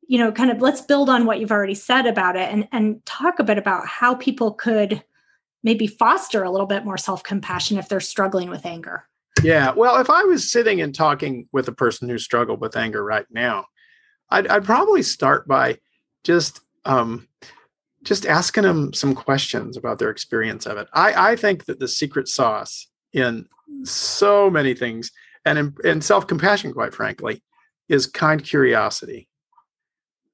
you know, kind of let's build on what you've already said about it and and talk a bit about how people could maybe foster a little bit more self-compassion if they're struggling with anger. Yeah. Well, if I was sitting and talking with a person who struggled with anger right now, I'd, I'd probably start by just um, just asking them some questions about their experience of it. I, I think that the secret sauce in so many things and in, in self compassion, quite frankly, is kind curiosity.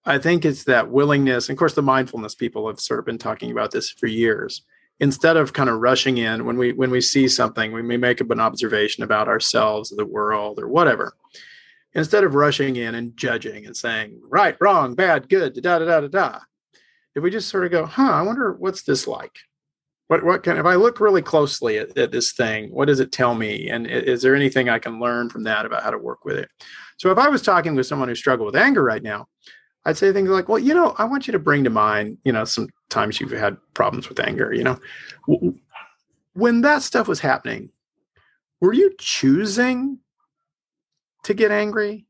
I think it's that willingness. And of course, the mindfulness people have sort of been talking about this for years. Instead of kind of rushing in when we when we see something, when we make an observation about ourselves, the world, or whatever. Instead of rushing in and judging and saying right, wrong, bad, good, da da da da da, if we just sort of go, huh, I wonder what's this like? What what can if I look really closely at, at this thing, what does it tell me? And is there anything I can learn from that about how to work with it? So if I was talking with someone who struggled with anger right now, I'd say things like, well, you know, I want you to bring to mind, you know, some times you've had problems with anger, you know. When that stuff was happening, were you choosing to get angry?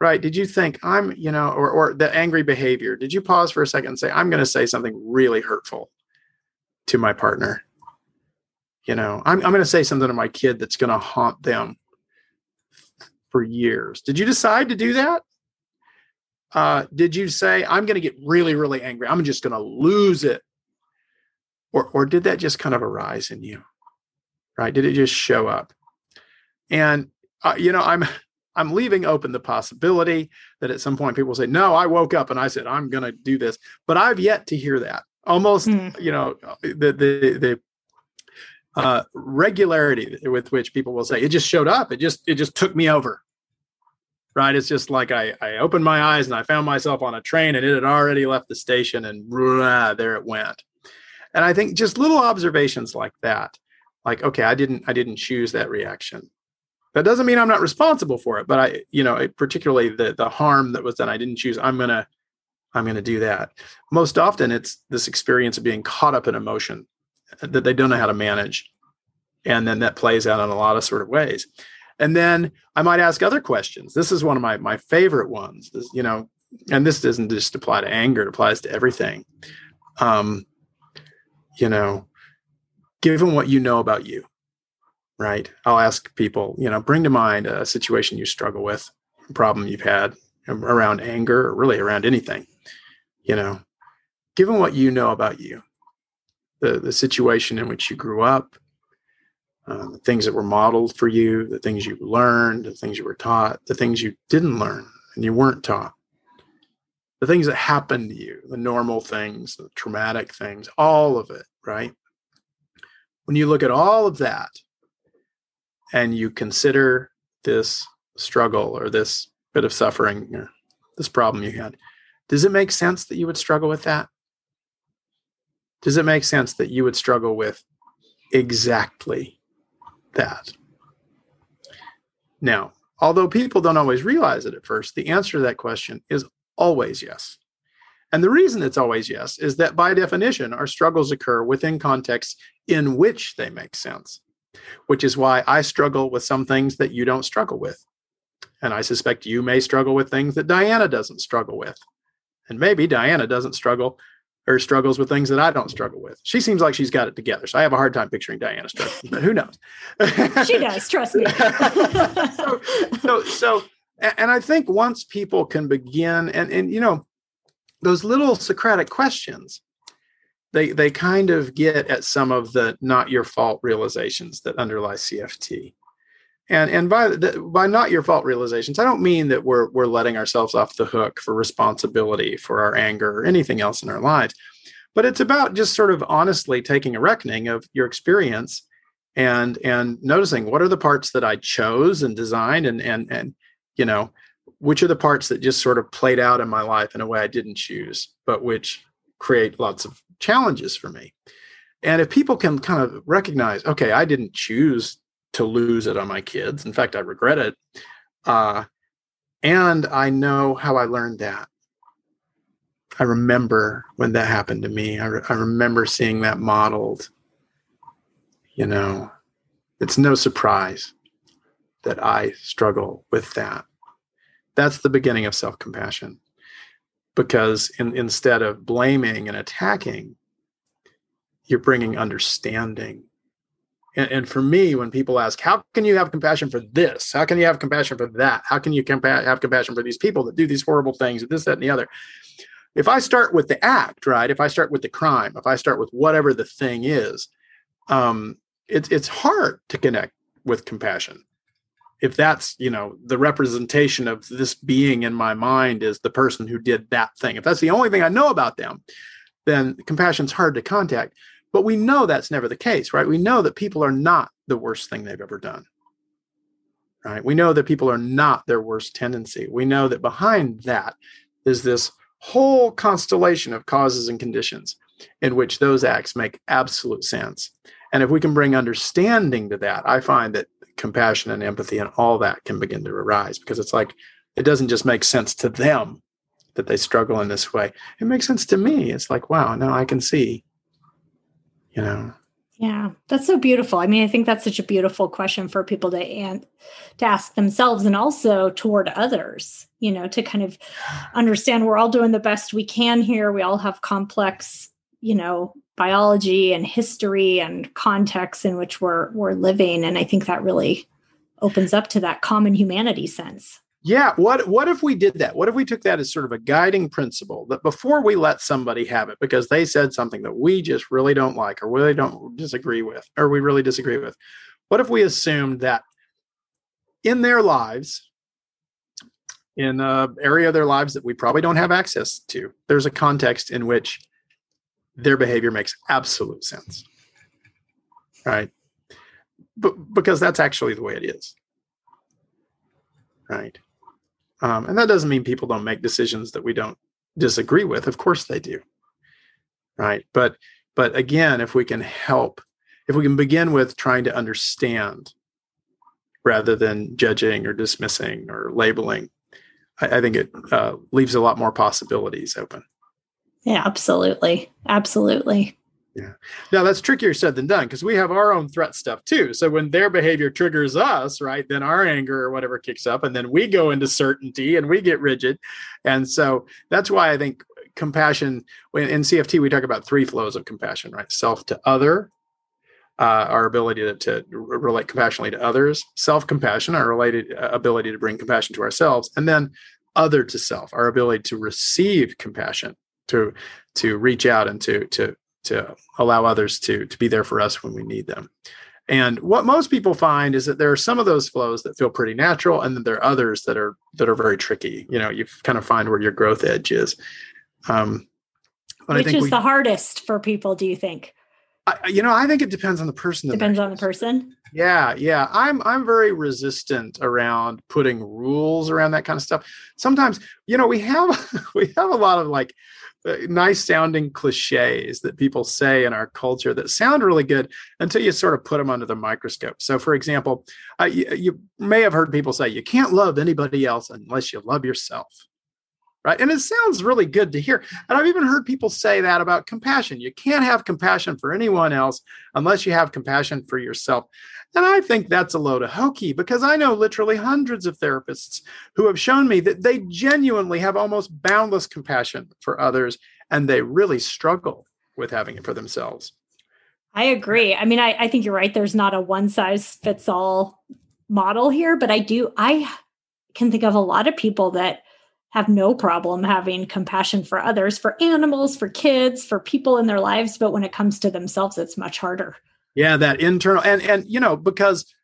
Right did you think i'm you know or or the angry behavior did you pause for a second and say i'm going to say something really hurtful to my partner you know? I'm, I'm going to say something to my kid that's going to haunt them for years. Did you decide to do that? Uh, did you say i'm going to get really really angry. I'm just going to lose it or or did that just kind of arise in you? Right did it just show up? And uh, you know i'm I'm leaving open the possibility that at some point people say, "No, I woke up and I said I'm going to do this," but I've yet to hear that. Almost, mm. you know, the the the uh, regularity with which people will say, "It just showed up. It just it just took me over." Right? It's just like I I opened my eyes and I found myself on a train and it had already left the station and there it went. And I think just little observations like that, like okay, I didn't I didn't choose that reaction that doesn't mean I'm not responsible for it, but I, you know, particularly the the harm that was done, I didn't choose. I'm gonna, I'm gonna do that. Most often, it's this experience of being caught up in emotion that they don't know how to manage, and then that plays out in a lot of sort of ways. And then I might ask other questions. This is one of my my favorite ones. You know, and this doesn't just apply to anger; it applies to everything. Um, you know, given what you know about you, right? I'll ask people, you know, bring to mind a situation you struggle with, a problem you've had around anger or really around anything, you know, given what you know about you, the, the situation in which you grew up, uh, the things that were modeled for you, the things you learned, the things you were taught, the things you didn't learn and you weren't taught, the things that happened to you, the normal things, the traumatic things, all of it, right? When you look at all of that, and you consider this struggle or this bit of suffering or this problem you had, does it make sense that you would struggle with that? Does it make sense that you would struggle with exactly that? Now, although people don't always realize it at first, the answer to that question is always yes. And the reason it's always yes is that by definition, our struggles occur within contexts in which they make sense which is why I struggle with some things that you don't struggle with. And I suspect you may struggle with things that Diana doesn't struggle with. And maybe Diana doesn't struggle or struggles with things that I don't struggle with. She seems like she's got it together. So I have a hard time picturing Diana struggling, but who knows? she does, trust me. so, so, so, and I think once people can begin, and, and, you know, those little Socratic questions they they kind of get at some of the not your fault realizations that underlie CFT. and and by the, by not your fault realizations i don't mean that we're we're letting ourselves off the hook for responsibility for our anger or anything else in our lives but it's about just sort of honestly taking a reckoning of your experience and and noticing what are the parts that i chose and designed and and and you know which are the parts that just sort of played out in my life in a way i didn't choose but which create lots of challenges for me and if people can kind of recognize okay i didn't choose to lose it on my kids. In fact, I regret it. Uh, and I know how I learned that. I remember when that happened to me. I, re- I remember seeing that modeled. You know, it's no surprise that I struggle with that. That's the beginning of self compassion. Because in, instead of blaming and attacking, you're bringing understanding and, and, for me, when people ask, how can you have compassion for this? How can you have compassion for that? How can you compa- have compassion for these people that do these horrible things, this, that, and the other? If I start with the act, right? If I start with the crime, if I start with whatever the thing is, um, it's it's hard to connect with compassion. If that's you know the representation of this being in my mind is the person who did that thing. If that's the only thing I know about them, then compassion's hard to contact but we know that's never the case, right? We know that people are not the worst thing they've ever done. Right? We know that people are not their worst tendency. We know that behind that is this whole constellation of causes and conditions in which those acts make absolute sense. And if we can bring understanding to that, I find that compassion and empathy and all that can begin to arise because it's like it doesn't just make sense to them that they struggle in this way. It makes sense to me. It's like, wow, now I can see you know yeah that's so beautiful i mean i think that's such a beautiful question for people to and to ask themselves and also toward others you know to kind of understand we're all doing the best we can here we all have complex you know biology and history and context in which we're we're living and i think that really opens up to that common humanity sense yeah. What what if we did that? What if we took that as sort of a guiding principle that before we let somebody have it because they said something that we just really don't like or really don't disagree with or we really disagree with? What if we assumed that in their lives, in an area of their lives that we probably don't have access to, there's a context in which their behavior makes absolute sense. Right? But because that's actually the way it is. Right um, and that doesn't mean people don't make decisions that we don't disagree with. Of course they do. Right. But but again, if we can help, if we can begin with trying to understand rather than judging or dismissing or labeling, I, I think it uh, leaves a lot more possibilities open. Yeah, absolutely. Absolutely. Yeah. Now that's trickier said than done because we have our own threat stuff too. So when their behavior triggers us, right, then our anger or whatever kicks up, and then we go into certainty and we get rigid. And so that's why I think compassion in CFT we talk about three flows of compassion, right? Self to other, uh, our ability to, to, relate compassionately to others, self compassion, our related uh, ability to bring compassion to ourselves, and then other to self, our ability to receive compassion, to to reach out and to to to allow others to to be there for us when we need them. And what most people find is that there are some of those flows that feel pretty natural, and then there are others that are that are very tricky. You know, you kind of find where your growth edge is. Um, Which is we, the hardest for people? Do you think? I, you know, I think it depends on the person. Depends on the person. Yeah, yeah. I'm I'm very resistant around putting rules around that kind of stuff. Sometimes, you know, we have we have a lot of like nice sounding cliches that people say in our culture that sound really good until you sort of put them under the microscope. So, for example, uh, you, you, may have heard people say, you can't love anybody else unless you love yourself. Right. And it sounds really good to hear. And I've even heard people say that about compassion. You can't have compassion for anyone else unless you have compassion for yourself. And I think that's a load of hokey because I know literally hundreds of therapists who have shown me that they genuinely have almost boundless compassion for others and they really struggle with having it for themselves. I agree. I mean, I, I think you're right. There's not a one size fits all model here, but I do, I can think of a lot of people that have no problem having compassion for others, for animals, for kids, for people in their lives. But when it comes to themselves, it's much harder yeah that internal and and you know because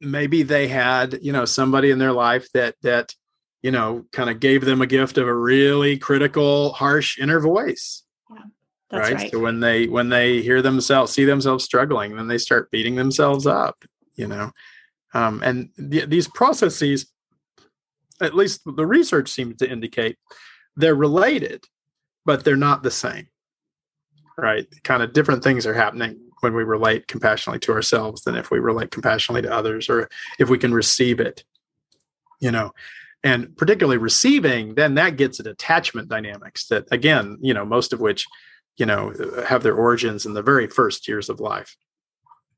maybe they had you know somebody in their life that that you know kind of gave them a gift of a really critical harsh inner voice yeah, right? right. so when they when they hear themselves see themselves struggling then they start beating themselves up you know um, and th- these processes at least the research seems to indicate they're related but they're not the same right? Kind of different things are happening when we relate compassionately to ourselves than if we relate compassionately to others or if we can receive it you know? And particularly receiving then that gets at attachment dynamics that again you know most of which you know have their origins in the very first years of life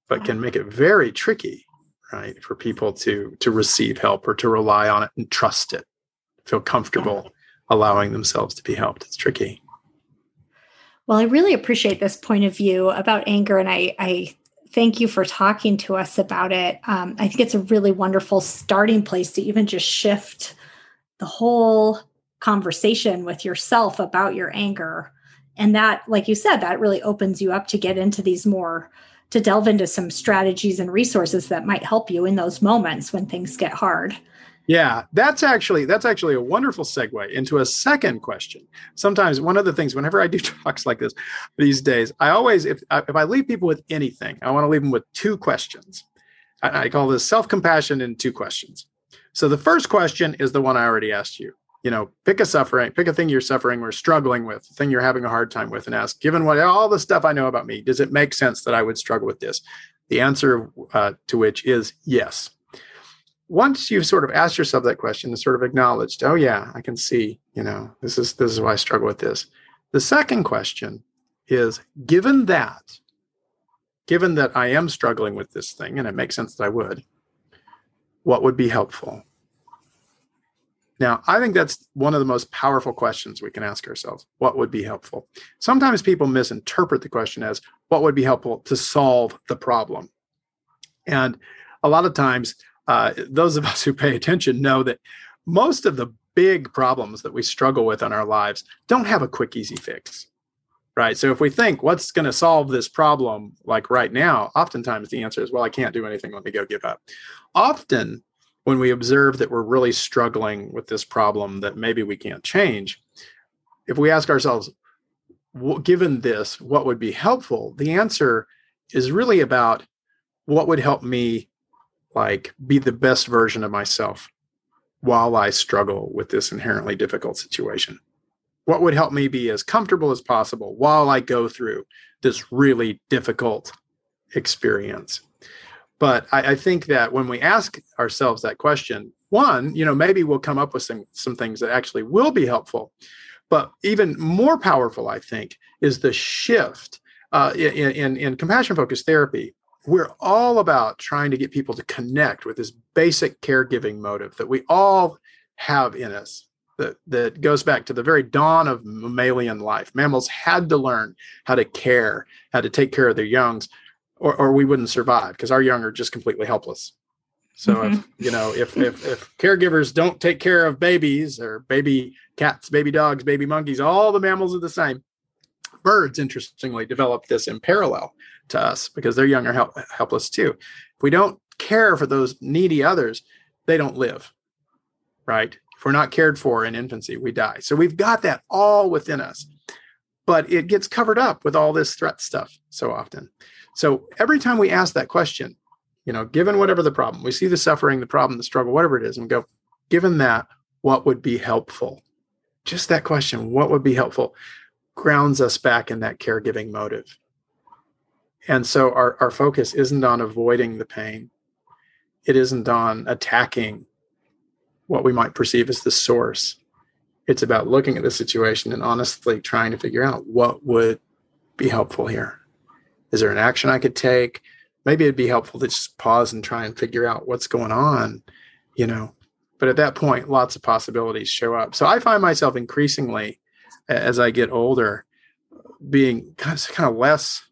but can make it very tricky right? For people to to receive help or to rely on it and trust it. Feel comfortable allowing themselves to be helped. It's tricky. Well, I really appreciate this point of view about anger, and I, I thank you for talking to us about it. Um, I think it's a really wonderful starting place to even just shift the whole conversation with yourself about your anger. And that, like you said, that really opens you up to get into these more, to delve into some strategies and resources that might help you in those moments when things get hard. Yeah, that's actually that's actually a wonderful segue into a second question. Sometimes one of the things whenever I do talks like this these days, I always if uh, if I leave people with anything, I want to leave them with two questions. I, I call this self-compassion in two questions. So the first question is the one I already asked you. You know, pick a suffering, pick a thing you're suffering or struggling with, thing you're having a hard time with, and ask, given what all the stuff I know about me, does it make sense that I would struggle with this? The answer uh, to which is yes once you've sort of asked yourself that question and sort of acknowledged, oh yeah, I can see, you know, this is this is why I struggle with this. The second question is given that, given that I am struggling with this thing, and it makes sense that I would, what would be helpful? Now, I think that's one of the most powerful questions we can ask ourselves. What would be helpful? Sometimes people misinterpret the question as what would be helpful to solve the problem. And a lot of times uh, those of us who pay attention know that most of the big problems that we struggle with in our lives don't have a quick, easy fix. Right. So if we think what's going to solve this problem, like right now, oftentimes the answer is, well, I can't do anything. Let me go give up. Often, when we observe that we're really struggling with this problem that maybe we can't change, if we ask ourselves, given this, what would be helpful? The answer is really about what would help me like be the best version of myself while I struggle with this inherently difficult situation? What would help me be as comfortable as possible while I go through this really difficult experience? But I, I, think that when we ask ourselves that question, one, you know, maybe we'll come up with some, some things that actually will be helpful. But even more powerful, I think, is the shift uh, in, in, in compassion focused therapy we're all about trying to get people to connect with this basic caregiving motive that we all have in us that, that goes back to the very dawn of mammalian life. Mammals had to learn how to care, how to take care of their youngs, or, or we wouldn't survive because our young are just completely helpless. So mm-hmm. if you know if, if if caregivers don't take care of babies or baby cats, baby dogs, baby monkeys, all the mammals are the same. Birds, interestingly, develop this in parallel to us because they're young are help, helpless too. If we don't care for those needy others, they don't live, right? If we're not cared for in infancy, we die. So we've got that all within us, but it gets covered up with all this threat stuff so often. So every time we ask that question, you know, given whatever the problem, we see the suffering, the problem, the struggle, whatever it is, and go, given that, what would be helpful? Just that question, what would be helpful, grounds us back in that caregiving motive. And so our, our focus isn't on avoiding the pain. It isn't on attacking what we might perceive as the source. It's about looking at the situation and honestly trying to figure out what would be helpful here. Is there an action I could take? Maybe it'd be helpful to just pause and try and figure out what's going on, you know. But at that point, lots of possibilities show up. So I find myself increasingly, as I get older, being kind of less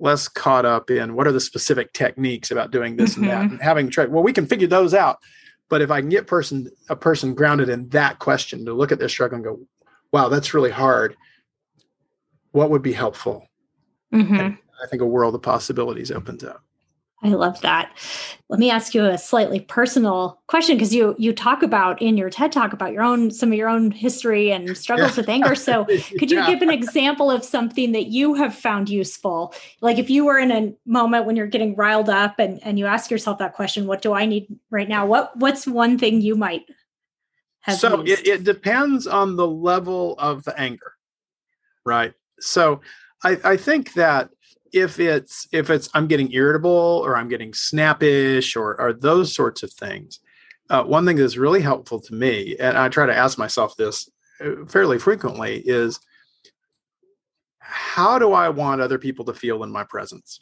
less caught up in what are the specific techniques about doing this mm-hmm. and that mm-hmm. and having tried well we can figure those out but if i can get person a person grounded in that question to look at their struggle and go wow that's really hard what would be helpful mm-hmm. i think a world of possibilities opens up I love that. Let me ask you a slightly personal question because you you talk about in your TED talk about your own some of your own history and struggles with anger. So could you yeah. give an example of something that you have found useful? Like if you were in a moment when you're getting riled up and, and you ask yourself that question, what do I need right now? What what's one thing you might have So it, it depends on the level of the anger. Right. So I, I think that if it's if it's i'm getting irritable or i'm getting snappish or or those sorts of things uh, one thing that's really helpful to me and i try to ask myself this uh, fairly frequently is how do i want other people to feel in my presence?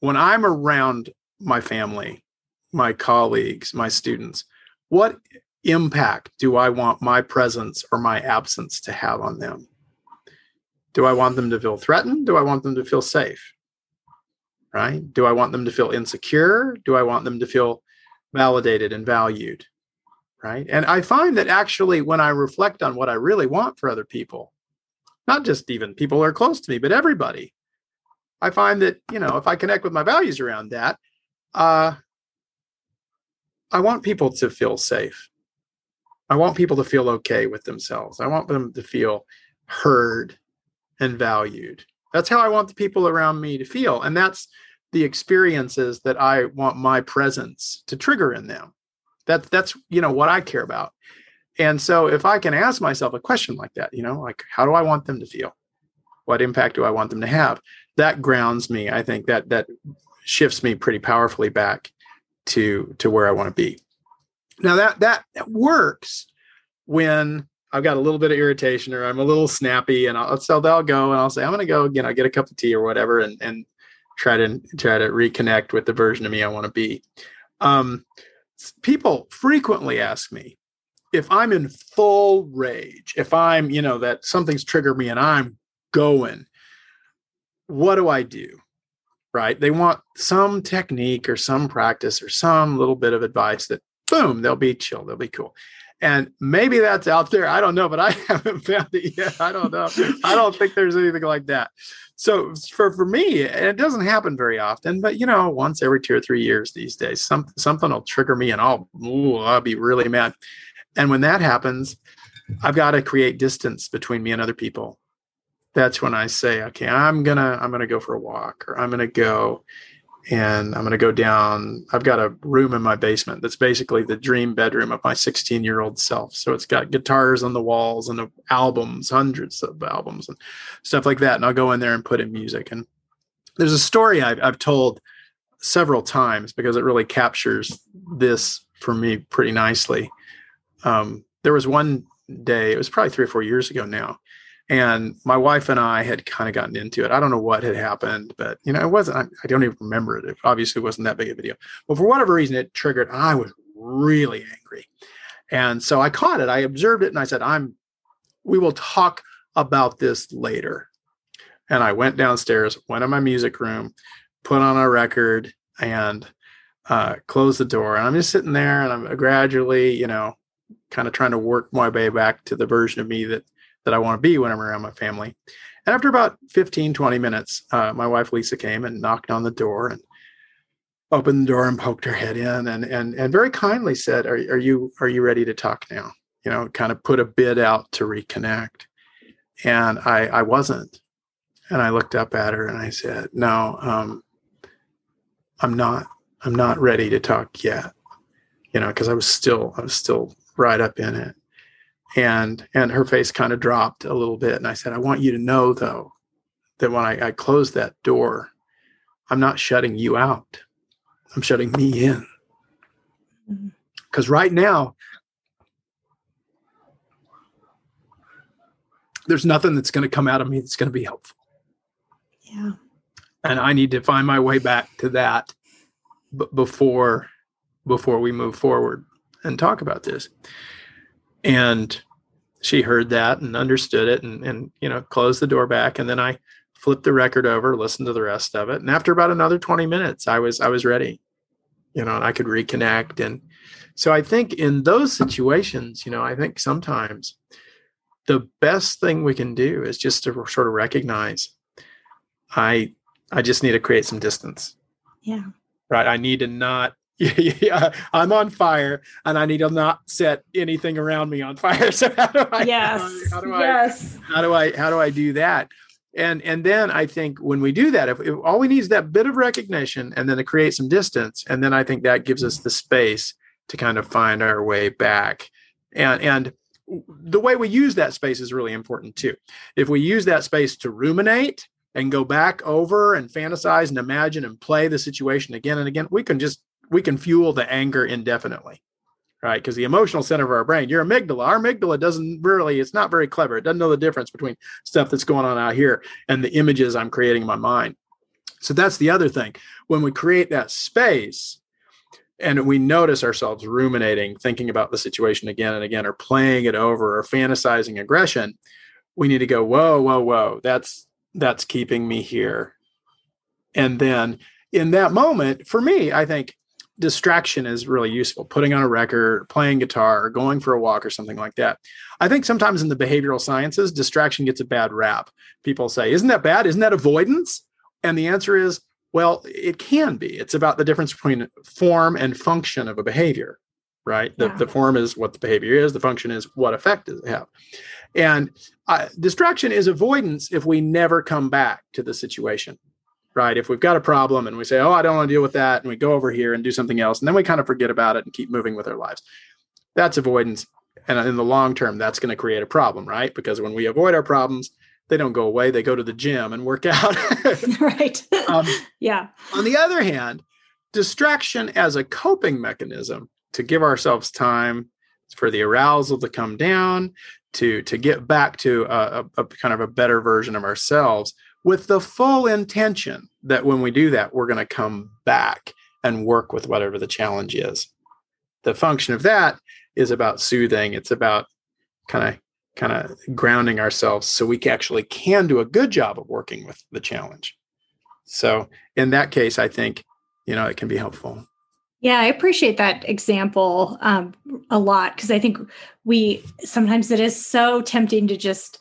When i'm around my family my colleagues my students what impact do i want my presence or my absence to have on them do I want them to feel threatened? Do I want them to feel safe? Right? Do I want them to feel insecure? Do I want them to feel validated and valued? Right? And I find that actually, when I reflect on what I really want for other people, not just even people who are close to me, but everybody, I find that, you know, if I connect with my values around that, uh, I want people to feel safe. I want people to feel okay with themselves. I want them to feel heard and valued. That's how I want the people around me to feel. And that's the experiences that I want my presence to trigger in them. That that's you know what I care about. And so if I can ask myself a question like that, you know, like how do I want them to feel? What impact do I want them to have? That grounds me. I think that that shifts me pretty powerfully back to to where I want to be. Now that that, that works when I've got a little bit of irritation or I'm a little snappy and I'll so they'll go and I'll say, I'm gonna go, you know, get a cup of tea or whatever and and try to try to reconnect with the version of me I want to be. Um, people frequently ask me if I'm in full rage, if I'm, you know, that something's triggered me and I'm going, what do I do? Right. They want some technique or some practice or some little bit of advice that boom, they'll be chill, they'll be cool. And maybe that's out there. I don't know, but I haven't found it yet. I don't know. I don't think there's anything like that. So for, for me, it doesn't happen very often, but you know, once every two or three years these days, some, something will trigger me and I'll, ooh, I'll be really mad. And when that happens, I've got to create distance between me and other people. That's when I say, okay, I'm gonna, I'm gonna go for a walk or I'm gonna go and I'm going to go down. I've got a room in my basement that's basically the dream bedroom of my 16 year old self. So it's got guitars on the walls and albums, hundreds of albums and stuff like that. And I'll go in there and put in music. And there's a story I've, I've told several times because it really captures this for me pretty nicely. Um, there was one day, it was probably three or four years ago now, and my wife and I had kind of gotten into it. I don't know what had happened, but you know, it wasn't. I, I don't even remember it. It obviously wasn't that big a video. But for whatever reason, it triggered. I was really angry, and so I caught it. I observed it, and I said, "I'm. We will talk about this later." And I went downstairs, went in my music room, put on a record, and uh, closed the door. And I'm just sitting there, and I'm gradually, you know, kind of trying to work my way back to the version of me that that I want to be when I'm around my family. And after about 15, 20 minutes, uh, my wife Lisa came and knocked on the door and opened the door and poked her head in and and and very kindly said, "Are are you are you ready to talk now?" You know, kind of put a bid out to reconnect. And I I wasn't. And I looked up at her and I said, "No, um, I'm not. I'm not ready to talk yet." You know, because I was still I was still right up in it and and her face kind of dropped a little bit and i said i want you to know though that when i, I close that door i'm not shutting you out. I'm shutting me in. Because mm-hmm. right now there's nothing that's going to come out of me that's going to be helpful. Yeah. And i need to find my way back to that b- before before we move forward and talk about this and she heard that and understood it and, and you know closed the door back and then i flipped the record over listened to the rest of it and after about another 20 minutes i was i was ready you know and i could reconnect and so i think in those situations you know i think sometimes the best thing we can do is just to sort of recognize i i just need to create some distance Yeah. Right. I need to not yeah, I'm on fire and I need to not set anything around me on fire. So how do I yes. how do I yes. how do I how do I do that? And and then I think when we do that, if, if all we need is that bit of recognition and then to create some distance, and then I think that gives us the space to kind of find our way back. And and the way we use that space is really important too. If we use that space to ruminate and go back over and fantasize and imagine and play the situation again and again, we can just we can fuel the anger indefinitely right? Because the emotional center of our brain, your amygdala, our amygdala doesn't really, it's not very clever. It doesn't know the difference between stuff that's going on out here and the images I'm creating in my mind. So that's the other thing. When we create that space and we notice ourselves ruminating, thinking about the situation again and again, or playing it over or fantasizing aggression, we need to go, whoa, whoa, whoa, that's that's keeping me here. And then in that moment, for me, I think distraction is really useful. Putting on a record playing guitar or going for a walk or something like that. I think sometimes in the behavioral sciences distraction gets a bad rap. People say isn't that bad? Isn't that avoidance? And the answer is well it can be. It's about the difference between form and function of a behavior right? The, yeah. the form is what the behavior is the function is what effect does it have. And uh, distraction is avoidance if we never come back to the situation right? If we've got a problem and we say, oh, I don't want to deal with that, and we go over here and do something else, and then we kind of forget about it and keep moving with our lives, that's avoidance. And in the long term, that's going to create a problem, right? Because when we avoid our problems, they don't go away, they go to the gym and work out. right. Um, yeah. On the other hand, distraction as a coping mechanism to give ourselves time for the arousal to come down, to to get back to a, a, a kind of a better version of ourselves with the full intention that when we do that, we're going to come back and work with whatever the challenge is. The function of that is about soothing. It's about kind of kind of grounding ourselves so we actually can do a good job of working with the challenge. So in that case, I think you know it can be helpful. Yeah, I appreciate that example um, a lot because I think we sometimes it is so tempting to just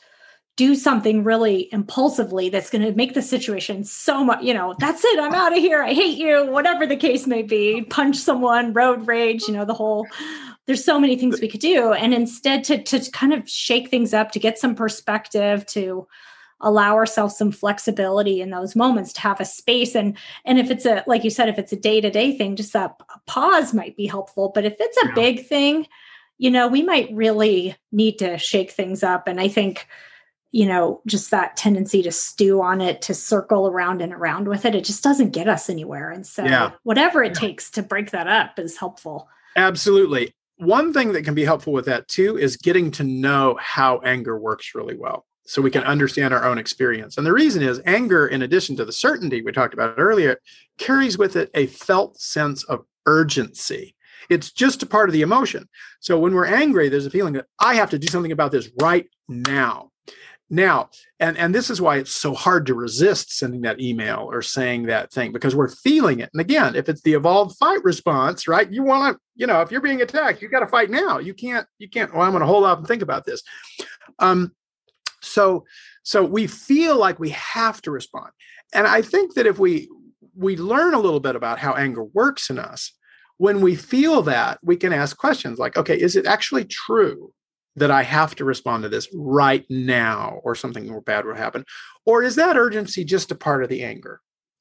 do something really impulsively that's going to make the situation so much, you know, that's it, I'm out of here, I hate you, whatever the case may be, punch someone, road rage, you know, the whole there's so many things we could do. And instead to to kind of shake things up to get some perspective to allow ourselves some flexibility in those moments to have a space. And and if it's a like you said if it's a day-to-day thing just a, a pause might be helpful. But if it's a big thing you know we might really need to shake things up. And i think you know, just that tendency to stew on it, to circle around and around with it, it just doesn't get us anywhere. And so, yeah. whatever it yeah. takes to break that up is helpful. Absolutely. One thing that can be helpful with that too is getting to know how anger works really well so we can understand our own experience. And the reason is anger, in addition to the certainty we talked about earlier, carries with it a felt sense of urgency. It's just a part of the emotion. So when we're angry, there's a feeling that I have to do something about this right now. Now, and and this is why it's so hard to resist sending that email or saying that thing because we're feeling it. And again, if it's the evolved fight response, right? You want to, you know, if you're being attacked, you got to fight now. You can't, you can't. Well, I'm going to hold off and think about this. Um, so, so we feel like we have to respond, and I think that if we we learn a little bit about how anger works in us, when we feel that, we can ask questions like, okay, is it actually true that I have to respond to this right now or something more bad will happen? Or is that urgency just a part of the anger?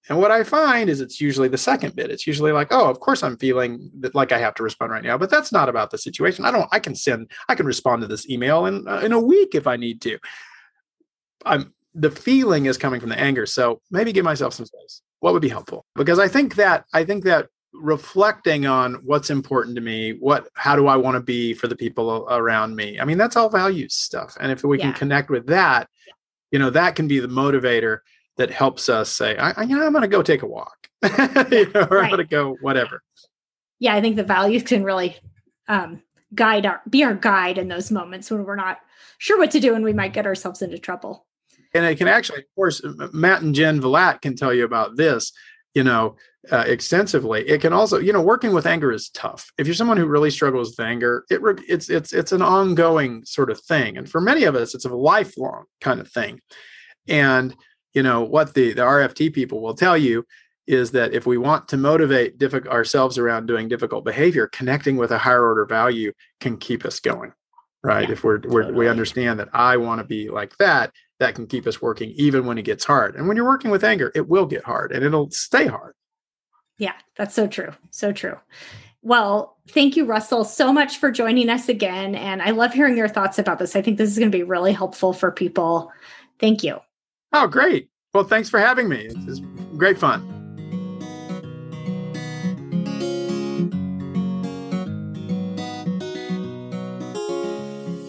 And what I find is it's usually the second bit. It's usually like, oh, of course I'm feeling that like I have to respond right now, but that's not about the situation. I don't. I can send. I can respond to this email in uh, in a week if I need to. I'm the feeling is coming from the anger. So maybe give myself some space. What would be helpful? Because I think that I think that reflecting on what's important to me what how do i want to be for the people around me? I mean that's all values stuff and if we yeah. can connect with that you know that can be the motivator that helps us say I, you know i'm going to go take a walk. You know, or right. i'm going to go whatever. Yeah i think the values can really um, guide our be our guide in those moments when we're not sure what to do and we might get ourselves into trouble. And it can actually of course matt and jen Villatte can tell you about this you know uh, extensively it can also you know working with anger is tough. If you're someone who really struggles with anger it it's it's it's an ongoing sort of thing. And for many of us it's a lifelong kind of thing. And you know what the the rft people will tell you is that if we want to motivate diffi- ourselves around doing difficult behavior, connecting with a higher order value can keep us going, right? Yeah, if we're, we're we understand that I want to be like that, that can keep us working even when it gets hard. And when you're working with anger, it will get hard and it'll stay hard. Yeah, that's so true. So true. Well, thank you, Russell, so much for joining us again. And I love hearing your thoughts about this. I think this is going to be really helpful for people. Thank you. Oh, great. Well, thanks for having me. It's great fun.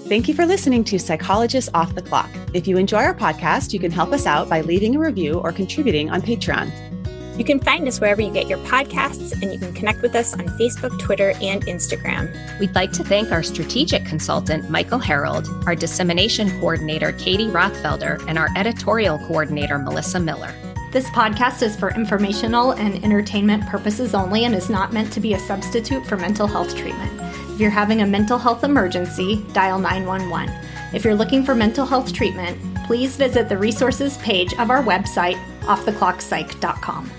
Thank you for listening to Psychologists Off the Clock. If you enjoy our podcast, you can help us out by leaving a review or contributing on Patreon. You can find us wherever you get your podcasts, and you can connect with us on Facebook, Twitter, and Instagram. We'd like to thank our strategic consultant, Michael Harold, our dissemination coordinator, Katie Rothfelder, and our editorial coordinator, Melissa Miller. This podcast is for informational and entertainment purposes only and is not meant to be a substitute for mental health treatment. If you're having a mental health emergency, dial 911. If you're looking for mental health treatment, please visit the resources page of our website, offtheclockpsych.com.